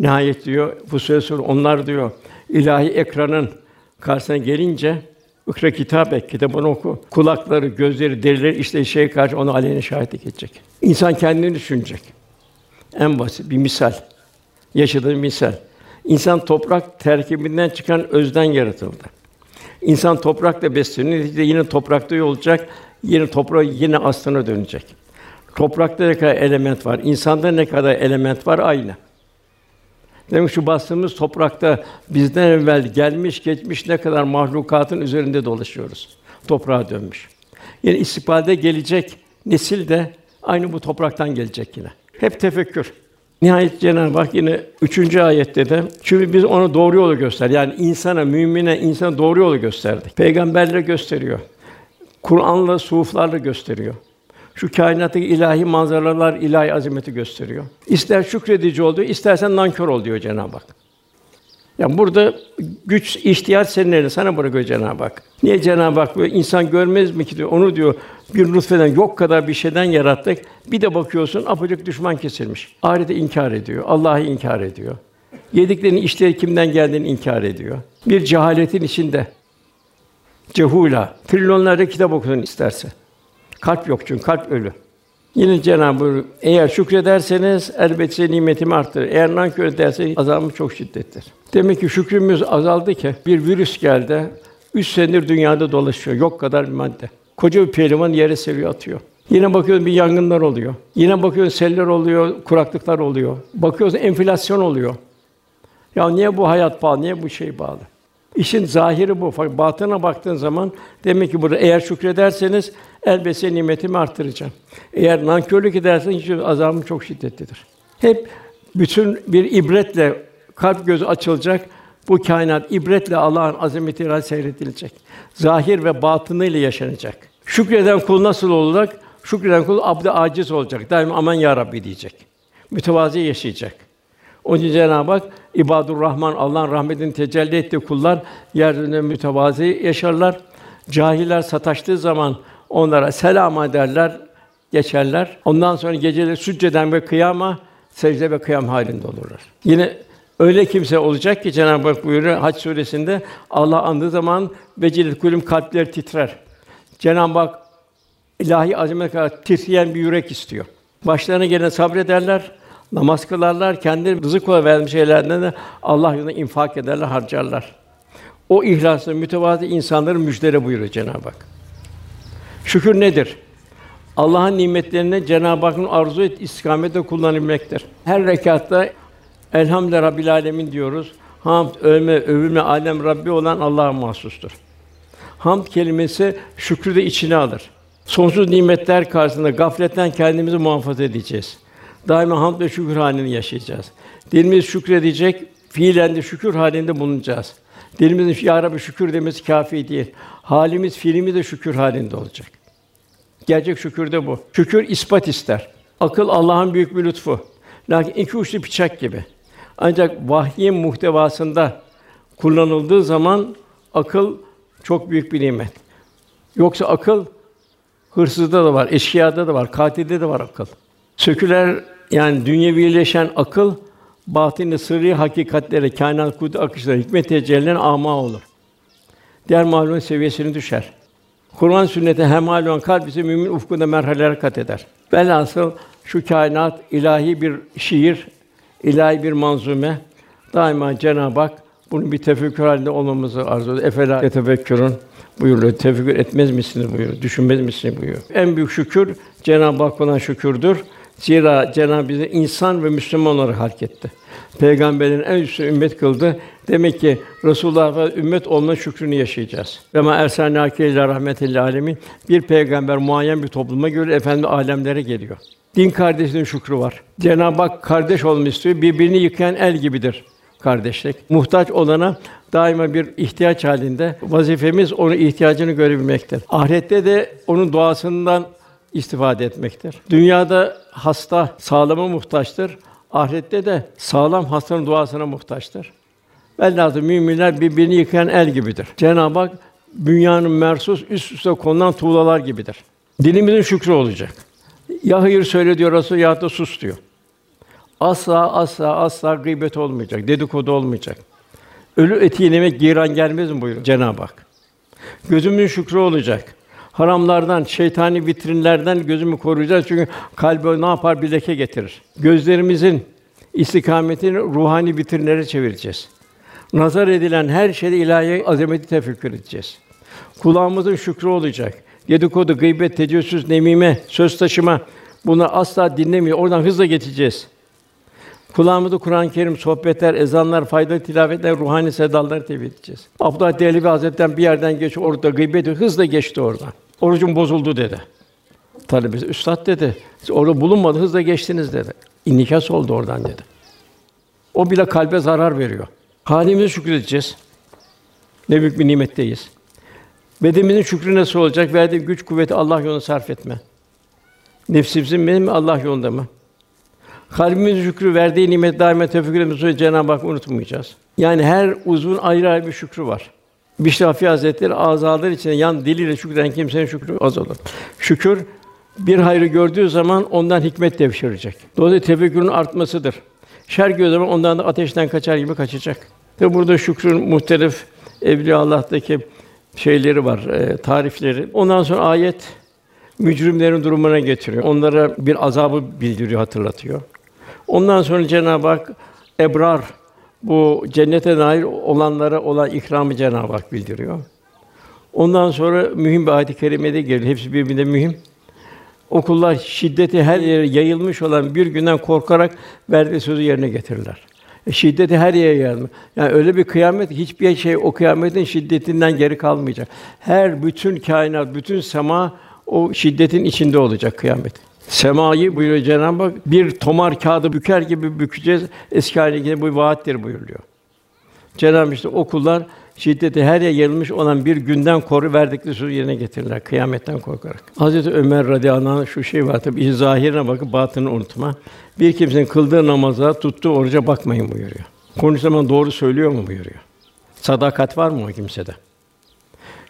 Nihayet diyor söz sonra onlar diyor ilahi ekranın karşısına gelince ikra kitap et, kitabını oku. Kulakları, gözleri, derileri işte şey karşı onu aleyhine şahitlik edecek. İnsan kendini düşünecek. En basit bir misal. Yaşadığı misal. İnsan toprak terkibinden çıkan özden yaratıldı. İnsan toprakla besleniyor. Neticede yine toprakta olacak. Yine toprağa yine aslına dönecek. Toprakta ne kadar element var, insanda ne kadar element var aynı. Demek şu bastığımız toprakta bizden evvel gelmiş geçmiş ne kadar mahlukatın üzerinde dolaşıyoruz. Toprağa dönmüş. Yine istikbalde gelecek nesil de aynı bu topraktan gelecek yine. Hep tefekkür. Nihayet Cenab-ı Hak yine üçüncü ayette de çünkü biz ona doğru yolu göster. Yani insana, mümine, insana doğru yolu gösterdik. Peygamberle gösteriyor. Kur'an'la, suflarla gösteriyor. Şu kainattaki ilahi manzaralar, ilahi azameti gösteriyor. İster şükredici ol diyor, istersen nankör ol diyor Cenab-ı Hak. Yani burada güç, ihtiyar senin elinde, sana bırakıyor Cenab-ı Hak. Niye Cenab-ı Hak böyle insan görmez mi ki diyor, onu diyor bir nutfeden yok kadar bir şeyden yarattık. Bir de bakıyorsun apacık düşman kesilmiş. Ahireti inkar ediyor, Allah'ı inkar ediyor. Yediklerinin işleri kimden geldiğini inkar ediyor. Bir cehaletin içinde. Cehula. Trilyonlarca kitap okusun isterse. Kalp yok çünkü kalp ölü. Yine Cenab-ı Hak eğer şükrederseniz elbette nimetimi arttırır. Eğer nankör ederseniz azabım çok şiddettir. Demek ki şükrümüz azaldı ki bir virüs geldi. Üç senedir dünyada dolaşıyor. Yok kadar bir madde. Koca bir pehlivan yere seriyor atıyor. Yine bakıyoruz bir yangınlar oluyor. Yine bakıyoruz seller oluyor, kuraklıklar oluyor. Bakıyoruz enflasyon oluyor. Ya niye bu hayat pahalı, niye bu şey pahalı? İşin zahiri bu. Fakat batına baktığın zaman demek ki burada eğer şükrederseniz elbette nimetimi arttıracağım. Eğer nankörlük ederseniz azabım çok şiddetlidir. Hep bütün bir ibretle kalp gözü açılacak. Bu kainat ibretle Allah'ın azametiyle seyredilecek. Zahir ve batınıyla yaşanacak. Şükreden kul nasıl olacak? Şükreden kul abd aciz olacak. Daima aman ya Rabbi diyecek. Mütevazi yaşayacak. Onun için Cenab-ı Hak İbadur Rahman Allah'ın rahmetinin tecelli ettiği kullar yeryüzünde mütevazi yaşarlar. Cahiller sataştığı zaman onlara selam ederler, geçerler. Ondan sonra geceleri sücceden ve kıyama, secde ve kıyam halinde olurlar. Yine öyle kimse olacak ki Cenab-ı Hak buyuruyor Hac suresinde Allah andığı zaman vecilet kulüm kalpler titrer. Cenab-ı Hak ilahi azamet kadar titreyen bir yürek istiyor. Başlarına gelen sabrederler, namaz kılarlar, kendi rızık olarak vermiş şeylerden de Allah yolunda infak ederler, harcarlar. O ihlaslı, mütevazi insanların müjdele buyuruyor Cenab-ı Hak. Şükür nedir? Allah'ın nimetlerini Cenab-ı Hakk'ın arzu et istikamette kullanabilmektir. Her rekatta Elhamdülillah Rabbil Alemin diyoruz. Hamd, övme, övülme, alem Rabbi olan Allah'a mahsustur. Hamd kelimesi şükrü de içine alır. Sonsuz nimetler karşısında gafletten kendimizi muhafaza edeceğiz. Daima hamd ve şükür halinde yaşayacağız. Dilimiz şükredecek, fiilen de şükür halinde bulunacağız. Dilimizin ya Rabbi şükür demesi kafi değil. Halimiz, fiilimiz de şükür halinde olacak. Gerçek şükür de bu. Şükür ispat ister. Akıl Allah'ın büyük bir lütfu. Lakin iki uçlu bıçak gibi. Ancak vahyin muhtevasında kullanıldığı zaman akıl çok büyük bir nimet. Yoksa akıl hırsızda da var, eşkıyada da var, katilde de var akıl. Söküler yani dünyevileşen akıl batini sırrı hakikatlere, kainat kudret akışları, hikmet tecellilerine ama olur. Diğer mahlukun seviyesini düşer. Kur'an sünnete hemal olan kalp ise mümin ufkunda merhaleler kat eder. Velhasıl şu kainat ilahi bir şiir, ilahi bir manzume. Daima Cenab-ı Hak bunun bir tefekkür halinde olmamızı arzu ediyor. Efela tefekkürün buyuruyor. Tefekkür etmez misiniz buyuruyor. Düşünmez misiniz buyuruyor. En büyük şükür Cenab-ı Hak olan şükürdür. Zira Cenab-ı bizi insan ve Müslüman olarak halk etti. Peygamberin en üstün ümmet kıldı. Demek ki Resulullah ve ümmet olma şükrünü yaşayacağız. Ve ma ersalnâke illa rahmetel alemin. Bir peygamber muayyen bir topluma göre efendi alemlere geliyor. Din kardeşliğinin şükrü var. Cenab-ı Hak kardeş olmak istiyor. Birbirini yıkayan el gibidir kardeşlik. Muhtaç olana daima bir ihtiyaç halinde. Vazifemiz onun ihtiyacını görebilmektir. Ahirette de onun duasından istifade etmektir. Dünyada hasta sağlama muhtaçtır. Ahirette de sağlam hastanın duasına muhtaçtır. Velhâsıl müminler birbirini yıkayan el gibidir. Cenab-ı Hak dünyanın mersus üst üste konulan tuğlalar gibidir. Dilimizin şükrü olacak. Ya hayır söyle diyor Resul ya da sus diyor. Asla asla asla gıybet olmayacak, dedikodu olmayacak. Ölü eti yemek giran gelmez mi buyuruyor Cenab-ı Hak. Gözümün şükrü olacak. Haramlardan, şeytani vitrinlerden gözümü koruyacağız çünkü kalbe ne yapar bir leke getirir. Gözlerimizin istikametini ruhani vitrinlere çevireceğiz. Nazar edilen her şeyde ilahi azameti tefekkür edeceğiz. Kulağımızın şükrü olacak. Dedikodu, gıybet, tecessüs, nemime, söz taşıma bunları asla dinlemiyor. Oradan hızla geçeceğiz. Kulağımızda Kur'an-ı Kerim, sohbetler, ezanlar, faydalı tilavetler, ruhani sedaları tevhid edeceğiz. Abdullah Dehlevi Hazretleri'nden bir yerden geç orada gıybet hızla geçti oradan. Orucum bozuldu dedi. Talebesi, üstad dedi. Siz orada bulunmadı, hızla geçtiniz dedi. İnikas oldu oradan dedi. O bile kalbe zarar veriyor. Halimize şükredeceğiz. Ne büyük bir nimetteyiz. Bedenimizin şükrü nasıl olacak? Verdiği güç, kuvveti Allah yolunda sarf etme. Nefsimizin benim mi, Allah yolunda mı? Kalbimizin şükrü verdiği nimet daima tefekkür Cenab-ı Hak unutmayacağız. Yani her uzvun ayrı ayrı bir şükrü var. Bişrafi Hazretleri azalar içinde yan diliyle şükreden kimsenin şükrü az olur. Şükür bir hayrı gördüğü zaman ondan hikmet devşirecek. Dolayısıyla tefekkürün artmasıdır. Şer gördüğü zaman ondan da ateşten kaçar gibi kaçacak. Ve burada şükrün muhtelif Evliya Allah'taki şeyleri var, e, tarifleri. Ondan sonra ayet mücrimlerin durumuna getiriyor. Onlara bir azabı bildiriyor, hatırlatıyor. Ondan sonra Cenab-ı Hak ebrar bu cennete nail olanlara olan ikramı Cenab-ı Hak bildiriyor. Ondan sonra mühim bir ayet-i kerimede geliyor. Hepsi birbirine mühim. Okullar şiddeti her yere yayılmış olan bir günden korkarak verdiği sözü yerine getirirler. E, şiddeti her yere yayılmış. Yani öyle bir kıyamet hiçbir şey o kıyametin şiddetinden geri kalmayacak. Her bütün kainat, bütün sema o şiddetin içinde olacak kıyamet. Semayı buyuruyor Cenab-ı Hak bir tomar kağıdı büker gibi bükeceğiz. Eski haline bu vaattir buyuruyor. Cenab-ı işte o şiddeti her yer yayılmış olan bir günden koru verdikleri sözü yerine getirirler kıyametten korkarak. Hazreti Ömer radıyallahu anh şu şey var tabi işin zahirine bakıp batını unutma. Bir kimsenin kıldığı namaza, tuttuğu oruca bakmayın buyuruyor. Konuştuğu zaman doğru söylüyor mu buyuruyor. Sadakat var mı o kimsede?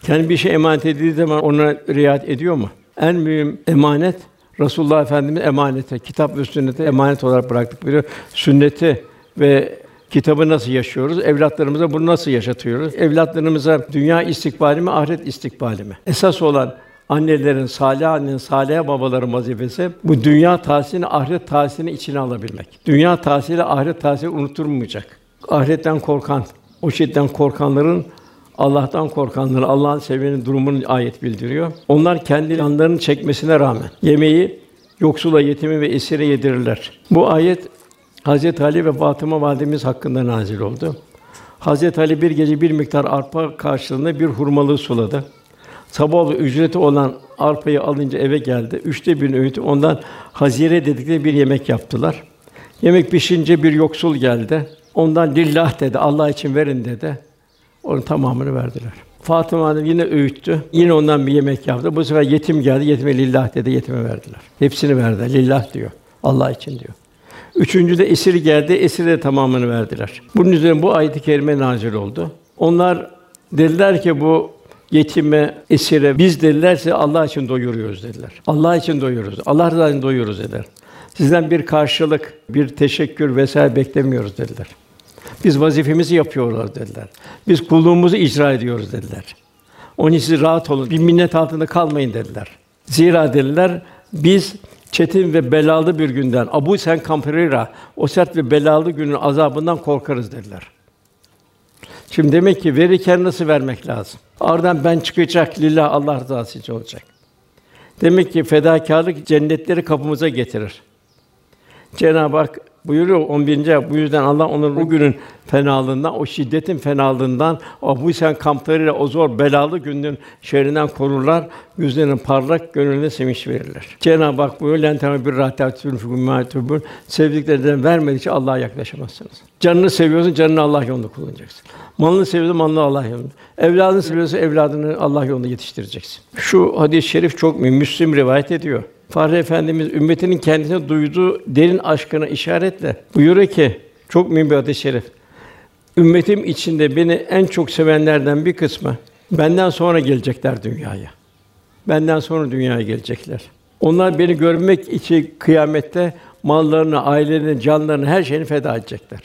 Kendi bir şey emanet edildiği zaman ona riayet ediyor mu? En mühim emanet Resulullah Efendimiz emanete, kitap ve sünnete emanet olarak bıraktık buyuruyor. Sünneti ve kitabı nasıl yaşıyoruz? Evlatlarımıza bunu nasıl yaşatıyoruz? Evlatlarımıza dünya istikbali mi, ahiret istikbali mi? Esas olan annelerin, salih annenin, salih babaların vazifesi bu dünya tahsilini, ahiret tahsilini içine alabilmek. Dünya tahsili, ahiret tahsili unutturmayacak. Ahiretten korkan, o şeyden korkanların Allah'tan korkanların, Allah'ın sevenin durumunu ayet bildiriyor. Onlar kendi canlarını çekmesine rağmen yemeği yoksula, yetimi ve esire yedirirler. Bu ayet Hazreti Ali ve Fatıma validemiz hakkında nazil oldu. Hazreti Ali bir gece bir miktar arpa karşılığında bir hurmalığı suladı. Sabah ücreti olan arpayı alınca eve geldi. Üçte bir öğütü ondan hazire dedikleri bir yemek yaptılar. Yemek pişince bir yoksul geldi. Ondan lillah dedi, Allah için verin dedi. Onun tamamını verdiler. Fatıma Hanım yine öğüttü. Yine ondan bir yemek yaptı. Bu sefer yetim geldi. Yetime lillah dedi. Yetime verdiler. Hepsini verdiler. Lillah diyor. Allah için diyor. Üçüncü de esir geldi. Esir de tamamını verdiler. Bunun üzerine bu ayet-i kerime nazil oldu. Onlar dediler ki bu yetime, esire biz dedilerse Allah için doyuruyoruz dediler. Allah için doyuruyoruz. Allah rızası için doyuruyoruz dediler. Sizden bir karşılık, bir teşekkür vesaire beklemiyoruz dediler. Biz vazifemizi yapıyorlar dediler. Biz kulluğumuzu icra ediyoruz dediler. Onun için siz rahat olun, bir minnet altında kalmayın dediler. Zira dediler, biz çetin ve belalı bir günden, Abu Sen Kamperira, o sert ve belalı günün azabından korkarız dediler. Şimdi demek ki verirken nasıl vermek lazım? Ardından ben çıkacak, lillah Allah rızası için olacak. Demek ki fedakarlık cennetleri kapımıza getirir. Cenab-ı Hak buyuruyor 11. ayet. Bu yüzden Allah onların o günün fenalığından, o şiddetin fenalığından, o bu sen kamplarıyla o zor belalı günün şerrinden korurlar. Yüzlerinin parlak, gönlüne sevinç verirler. Cenab-ı Hak buyuruyor: "Len teme bir rahtatun fi Sevdiklerinden vermedikçe Allah'a yaklaşamazsınız. Canını seviyorsun, canını Allah yolunda kullanacaksın. Malını seviyorsun, malını Allah yolunda. Evladını seviyorsun, evladını Allah yolunda yetiştireceksin. Şu hadis-i şerif çok mühim. Müslim rivayet ediyor. Fahri Efendimiz ümmetinin kendisine duyduğu derin aşkına işaretle buyuruyor ki çok mühim bir hadis-i şerif. Ümmetim içinde beni en çok sevenlerden bir kısmı benden sonra gelecekler dünyaya. Benden sonra dünyaya gelecekler. Onlar beni görmek için kıyamette mallarını, ailelerini, canlarını, her şeyini feda edecekler.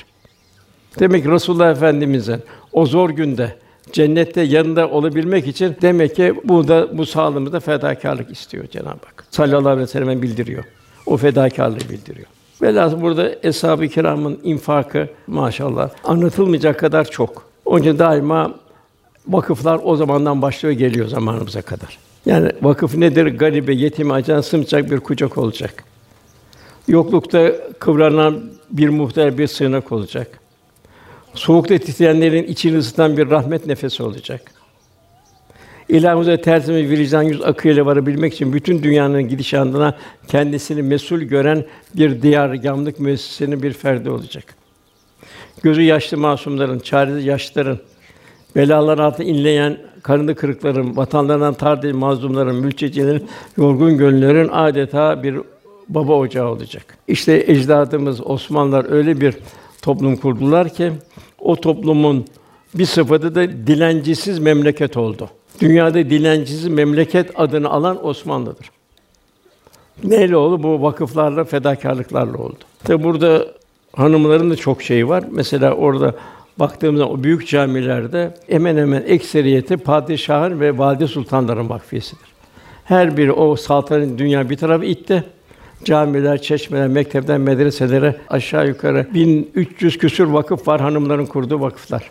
Demek ki Resulullah Efendimiz'in o zor günde cennette yanında olabilmek için demek ki bu da bu sağlığımızda fedakarlık istiyor Cenab-ı Hak. Sallallahu aleyhi ve sellem bildiriyor. O fedakarlığı bildiriyor. Velhâsıl burada eshab-ı kiramın infakı maşallah anlatılmayacak kadar çok. Onun için daima vakıflar o zamandan başlıyor geliyor zamanımıza kadar. Yani vakıf nedir? Garibe, yetime acıyan sımacak bir kucak olacak. Yoklukta kıvranan bir muhtar bir sığınak olacak. Soğukta titreyenlerin içini ısıtan bir rahmet nefesi olacak. İlahımıza tersine vicdan yüz akıyla varabilmek için bütün dünyanın gidişatına kendisini mesul gören bir diyar gamlık müessesenin bir ferdi olacak. Gözü yaşlı masumların, çaresiz yaşlıların, belalar altında inleyen karını kırıkların, vatanlarından tar mazlumların, mültecilerin, yorgun gönüllerin adeta bir baba ocağı olacak. İşte ecdadımız Osmanlılar öyle bir toplum kurdular ki o toplumun bir sıfatı da dilencisiz memleket oldu. Dünyada dilencisiz memleket adını alan Osmanlı'dır. Neyle oldu? Bu vakıflarla, fedakarlıklarla oldu. Tabi burada hanımların da çok şeyi var. Mesela orada baktığımızda o büyük camilerde hemen hemen ekseriyeti padişahın ve valide sultanların vakfiyesidir. Her biri o saltanatın dünya bir tarafı itti. Camiler, çeşmeler, mektepler, medreselere aşağı yukarı 1300 küsür vakıf var hanımların kurduğu vakıflar.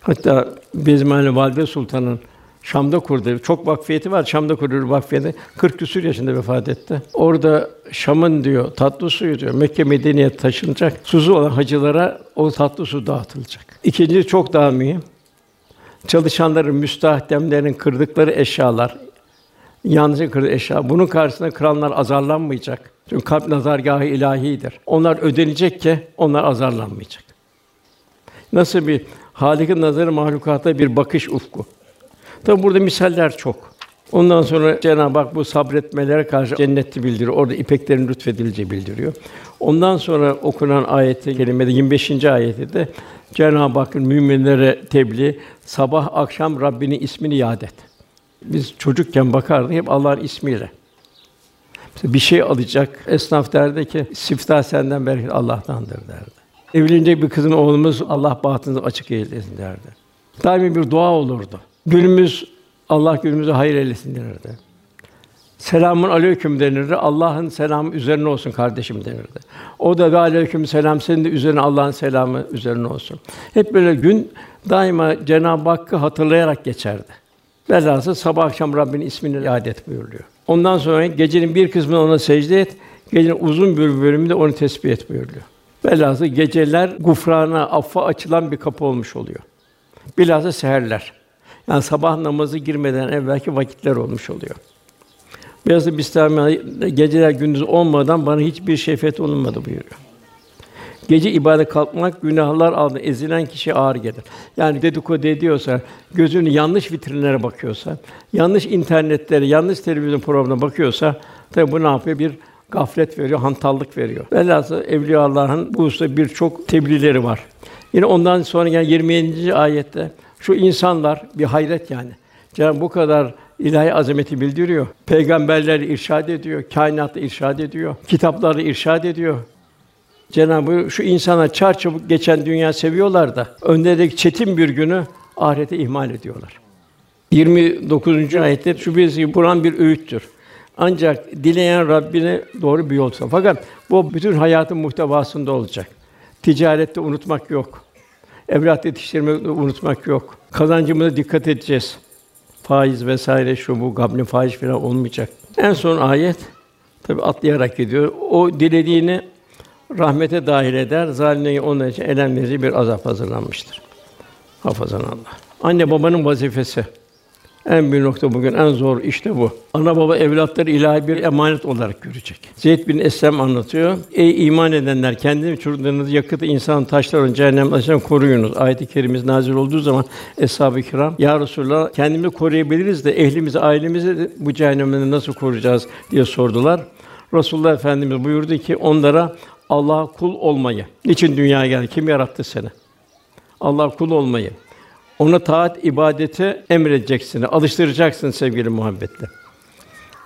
Hatta Bezmani Valide Sultan'ın Şam'da kurduğu çok vakfiyeti var. Şam'da kurduğu vakfiyeti 40 küsur yaşında vefat etti. Orada Şam'ın diyor tatlı suyu diyor Mekke Medine'ye taşınacak. Suzu olan hacılara o tatlı su dağıtılacak. İkinci çok daha mühim. Çalışanların, müstahdemlerin kırdıkları eşyalar, yalnızca kırdığı eşya. Bunun karşısında krallar azarlanmayacak. Çünkü kalp nazargâhı ilahidir. Onlar ödenecek ki onlar azarlanmayacak. Nasıl bir Halik'in nazarı mahlukata bir bakış ufku. Tabi burada misaller çok. Ondan sonra Cenab-ı Hak bu sabretmelere karşı cenneti bildiriyor. Orada ipeklerin lütfedileceği bildiriyor. Ondan sonra okunan ayeti kerimede 25. ayeti de Cenab-ı Hakk'ın müminlere tebliğ sabah akşam Rabbinin ismini yad et. Biz çocukken bakardık hep Allah'ın ismiyle. Mesela bir şey alacak, esnaf derdi ki, siftah senden belki Allah'tandır derdi. Evlenecek bir kızın oğlumuz Allah bahtını açık eylesin derdi. Daimi bir dua olurdu. Günümüz Allah günümüzü hayır eylesin denirdi. Selamun aleyküm denirdi. Allah'ın selamı üzerine olsun kardeşim denirdi. O da ve aleyküm selam senin de üzerine Allah'ın selamı üzerine olsun. Hep böyle gün daima Cenab-ı Hakk'ı hatırlayarak geçerdi. Velhâsıl sabah akşam Rabbinin ismini yad et buyuruyor. Ondan sonra gecenin bir kısmını ona secde et, gecenin uzun bir bölümünde onu tesbih et buyuruyor. Velhâsıl geceler gufrana, affa açılan bir kapı olmuş oluyor. Bilhassa seherler. Yani sabah namazı girmeden evvelki vakitler olmuş oluyor. Biraz da Bistami geceler gündüz olmadan bana hiçbir şefet olunmadı buyuruyor. Gece ibadet kalkmak günahlar altında ezilen kişi ağır gelir. Yani dedikodu ediyorsa, gözünü yanlış vitrinlere bakıyorsa, yanlış internetlere, yanlış televizyon programına bakıyorsa tabi bu ne yapıyor? Bir gaflet veriyor, hantallık veriyor. Velhâsıl evliya Allah'ın bu hususta birçok tebliğleri var. Yine ondan sonra yani 27. ayette şu insanlar bir hayret yani. Cenab-ı bu kadar ilahi azameti bildiriyor. Peygamberler irşad ediyor, kainatta irşad ediyor, kitapları irşad ediyor. Cenab-ı şu insana çar çabuk geçen dünya seviyorlar da önlerindeki çetin bir günü ahirete ihmal ediyorlar. 29. ayette şu bir Kur'an bir öğüttür. Ancak dileyen Rabbine doğru bir yol. Fakat bu bütün hayatın muhtevasında olacak. Ticarette unutmak yok. Evlat yetiştirmeyi unutmak yok. Kazancımıza dikkat edeceğiz. Faiz vesaire şu bu gabni faiz falan olmayacak. En son ayet tabi atlayarak gidiyor. O dilediğini rahmete dahil eder. Zalimleri onun için elem verici bir azap hazırlanmıştır. Hafazan Allah. Anne babanın vazifesi. En büyük nokta bugün en zor işte bu. Ana baba evlatları ilahi bir emanet olarak görecek. Zeyd bin Eslem anlatıyor. Ey iman edenler kendini çocuklarınızı yakıtı insan taşların cehennem ateşinden koruyunuz. Ayet-i kerimiz nazil olduğu zaman eshab-ı kiram ya Resulallah kendimizi koruyabiliriz de ehlimizi, ailemizi de bu cehennemden nasıl koruyacağız diye sordular. Resulullah Efendimiz buyurdu ki onlara Allah kul olmayı. Niçin dünyaya geldi? Kim yarattı seni? Allah kul olmayı. Ona taat, ibadeti emredeceksin, alıştıracaksın sevgili muhabbetle.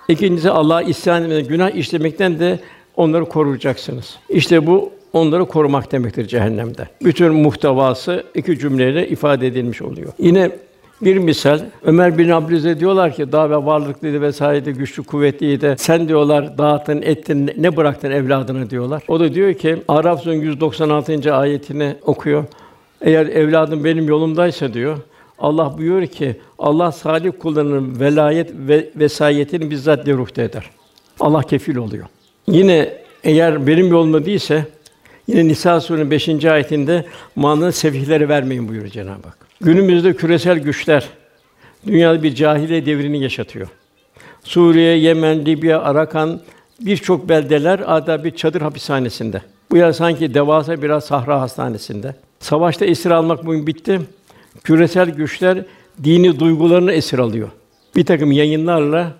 İkincisi Allah'a isyan etmeden, günah işlemekten de onları koruyacaksınız. İşte bu onları korumak demektir cehennemde. Bütün muhtevası iki cümleyle ifade edilmiş oluyor. Yine bir misal Ömer bin Abdülaziz diyorlar ki daha ve varlıklıydı vesaireydi, güçlü kuvvetliydi. Sen diyorlar dağıttın, ettin, ne bıraktın evladına diyorlar. O da diyor ki Araf Suresi 196. ayetini okuyor. Eğer evladım benim yolumdaysa diyor, Allah buyuruyor ki Allah salih kullarının velayet ve vesayetini bizzat ruhta eder. Allah kefil oluyor. Yine eğer benim yolumda değilse yine Nisa Suresi'nin 5. ayetinde malını sefihleri vermeyin buyuruyor Cenab-ı Hak. Günümüzde küresel güçler dünyada bir cahiliye devrini yaşatıyor. Suriye, Yemen, Libya, Arakan birçok beldeler adeta bir çadır hapishanesinde. Bu yer sanki devasa biraz sahra hastanesinde. Savaşta esir almak bugün bitti. Küresel güçler dini duygularını esir alıyor. Bir takım yayınlarla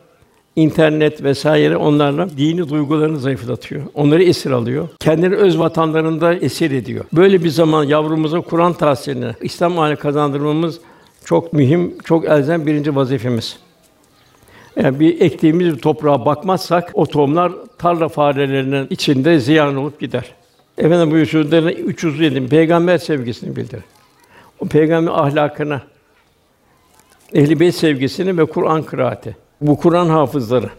internet vesaire onlarla dini duygularını zayıflatıyor. Onları esir alıyor. Kendini öz vatanlarında esir ediyor. Böyle bir zaman yavrumuza Kur'an tahsilini, İslam aile kazandırmamız çok mühim, çok elzem birinci vazifemiz. Yani bir ektiğimiz bir toprağa bakmazsak o tohumlar tarla farelerinin içinde ziyan olup gider. Efendim bu sözlerin 307 peygamber sevgisini bildirir. O peygamber ahlakını, beyt sevgisini ve Kur'an kıraati. Bu Kur'an hafızları.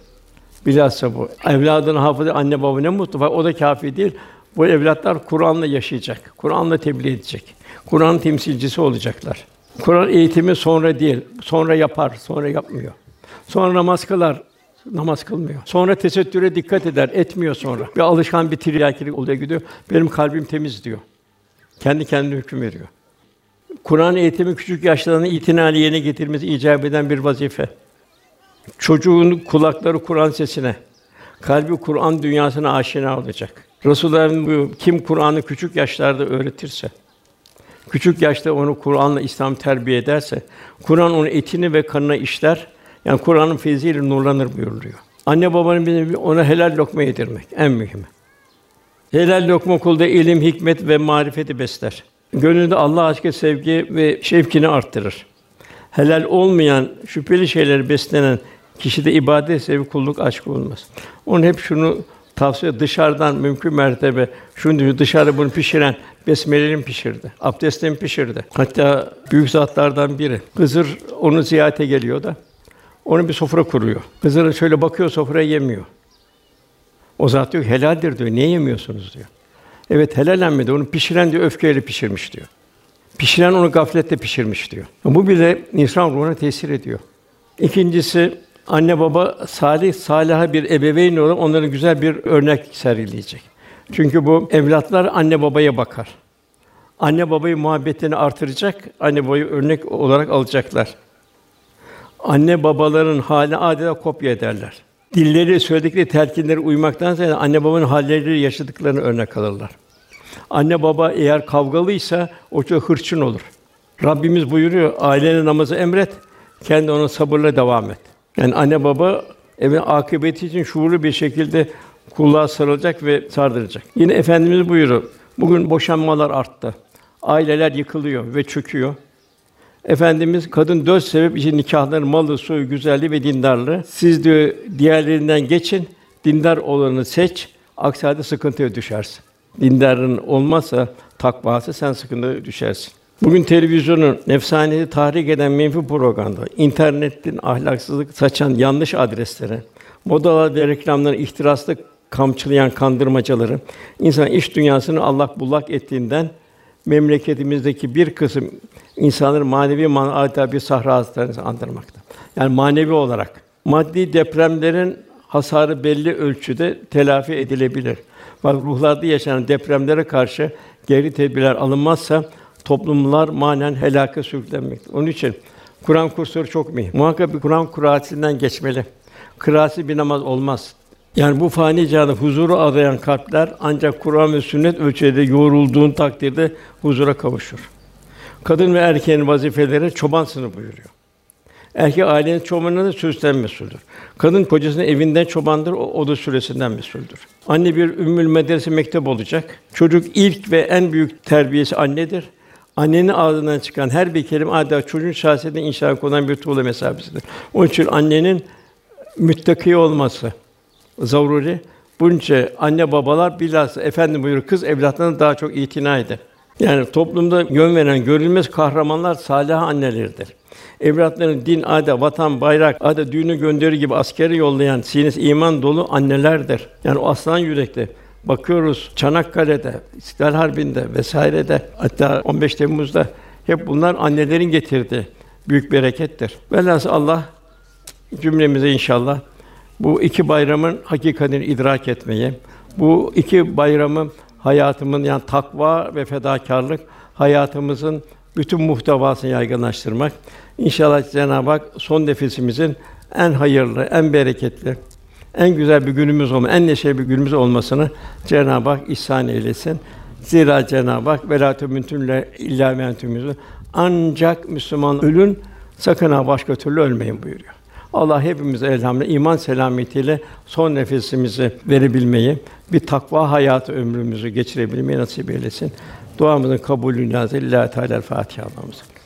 Bilhassa bu. Evladını hafızı anne baba ne mutlu. O da kâfi değil. Bu evlatlar Kur'an'la yaşayacak. Kur'an'la tebliğ edecek. Kur'an temsilcisi olacaklar. Kur'an eğitimi sonra değil, sonra yapar, sonra yapmıyor. Sonra namaz kılar, namaz kılmıyor. Sonra tesettüre dikkat eder, etmiyor sonra. Bir alışkan bir tiryakilik oluyor gidiyor. Benim kalbim temiz diyor. Kendi kendine hüküm veriyor. Kur'an eğitimi küçük yaşlarını itinali yerine getirmesi icap eden bir vazife. Çocuğun kulakları Kur'an sesine, kalbi Kur'an dünyasına aşina olacak. Resulullah'ın bu kim Kur'an'ı küçük yaşlarda öğretirse, küçük yaşta onu Kur'an'la İslam terbiye ederse, Kur'an onun etini ve kanına işler Yani Kur'an'ın feyziyle nurlanır buyuruluyor. Anne babanın bir ona helal lokma yedirmek en mühimi. Helal lokma kulda ilim, hikmet ve marifeti besler. Gönlünde Allah aşkı, sevgi ve şevkini arttırır. Helal olmayan, şüpheli şeyleri beslenen kişide ibadet sevgi, kulluk aşkı olmaz. Onun hep şunu tavsiye dışarıdan mümkün mertebe şunu dışarı bunu pişiren besmeleli pişirdi. Abdestle pişirdi. Hatta büyük zatlardan biri Hızır onu ziyarete geliyor da onu bir sofra kuruyor. Hızır şöyle bakıyor sofraya yemiyor. O zat diyor helaldir diyor. Niye yemiyorsunuz diyor. Evet helal Onu pişiren diyor öfkeyle pişirmiş diyor. Pişiren onu gafletle pişirmiş diyor. Bu bile insan ruhuna tesir ediyor. İkincisi anne baba salih salaha bir ebeveyn olarak onların güzel bir örnek sergileyecek. Çünkü bu evlatlar anne babaya bakar. Anne babayı muhabbetini artıracak, anne babayı örnek olarak alacaklar. Anne babaların hali adeta kopya ederler. Dilleri söyledikleri telkinlere uymaktan ziyade anne babanın halleri yaşadıklarını örnek alırlar. Anne baba eğer kavgalıysa o çok hırçın olur. Rabbimiz buyuruyor, ailenin namazı emret, kendi ona sabırla devam et. Yani anne baba evin akıbeti için şuurlu bir şekilde kulluğa sarılacak ve sardıracak. Yine efendimiz buyuruyor. Bugün boşanmalar arttı. Aileler yıkılıyor ve çöküyor. Efendimiz kadın dört sebep için nikahların malı, soyu, güzelliği ve dindarlığı. Siz diyor diğerlerinden geçin, dindar olanı seç. Aksi halde sıkıntıya düşersin. Dindarın olmazsa takvası sen sıkıntıya düşersin. Bugün televizyonun nefsaneti tahrik eden menfi propaganda, internetin ahlaksızlık saçan yanlış adreslere, modalar ve reklamların ihtiraslı kamçılayan kandırmacaları, insan iş dünyasını allak bullak ettiğinden memleketimizdeki bir kısım insanların manevi man adeta bir sahra hastanesini andırmakta. Yani manevi olarak maddi depremlerin hasarı belli ölçüde telafi edilebilir. Bak ruhlarda yaşanan depremlere karşı geri tedbirler alınmazsa toplumlar manen helaka sürüklenmektedir. Onun için Kur'an kursları çok mühim. Muhakkak bir Kur'an kıraatinden geçmeli. Kıraatsi bir namaz olmaz. Yani bu fani cihanda huzuru arayan kalpler ancak Kur'an ve sünnet ölçüde yoğrulduğun takdirde huzura kavuşur. Kadın ve erkeğin vazifeleri çoban sınıfı buyuruyor. Erkek ailenin çobanına sözden mesuldür. Kadın kocasının evinden çobandır, o, o da süresinden mesuldür. Anne bir ümmül medrese mektep olacak. Çocuk ilk ve en büyük terbiyesi annedir. Annenin ağzından çıkan her bir kelime adeta çocuğun şahsiyetine inşa konan bir tuğla mesabesidir. Onun için annenin müttaki olması zaruri. Bunca anne babalar bilhassa efendim buyuruyor kız evlatlarına daha çok itina eder. Yani toplumda yön veren görülmez kahramanlar salih anneleridir. Evlatlarını din, adet, vatan, bayrak, adet düğünü gönderir gibi askeri yollayan sinesi iman dolu annelerdir. Yani o aslan yürekli. Bakıyoruz Çanakkale'de, İstiklal Harbi'nde vesairede hatta 15 Temmuz'da hep bunlar annelerin getirdiği büyük berekettir. Velhâsıl Allah cümlemize inşallah bu iki bayramın hakikatini idrak etmeyi, bu iki bayramın hayatımın yani takva ve fedakarlık hayatımızın bütün muhtevasını yaygınlaştırmak. İnşallah Cenab-ı Hak son nefesimizin en hayırlı, en bereketli, en güzel bir günümüz olma, en neşeli bir günümüz olmasını Cenab-ı Hak ihsan eylesin. Zira Cenab-ı Hak velâ tümüntünle illâ ancak Müslüman ölün sakın ha başka türlü ölmeyin buyuruyor. Allah hepimize elhamdülillah iman selametiyle son nefesimizi verebilmeyi, bir takva hayatı ömrümüzü geçirebilmeyi nasip eylesin. Duamızın kabulü nazil. Teala Fatiha Allah'ımıza.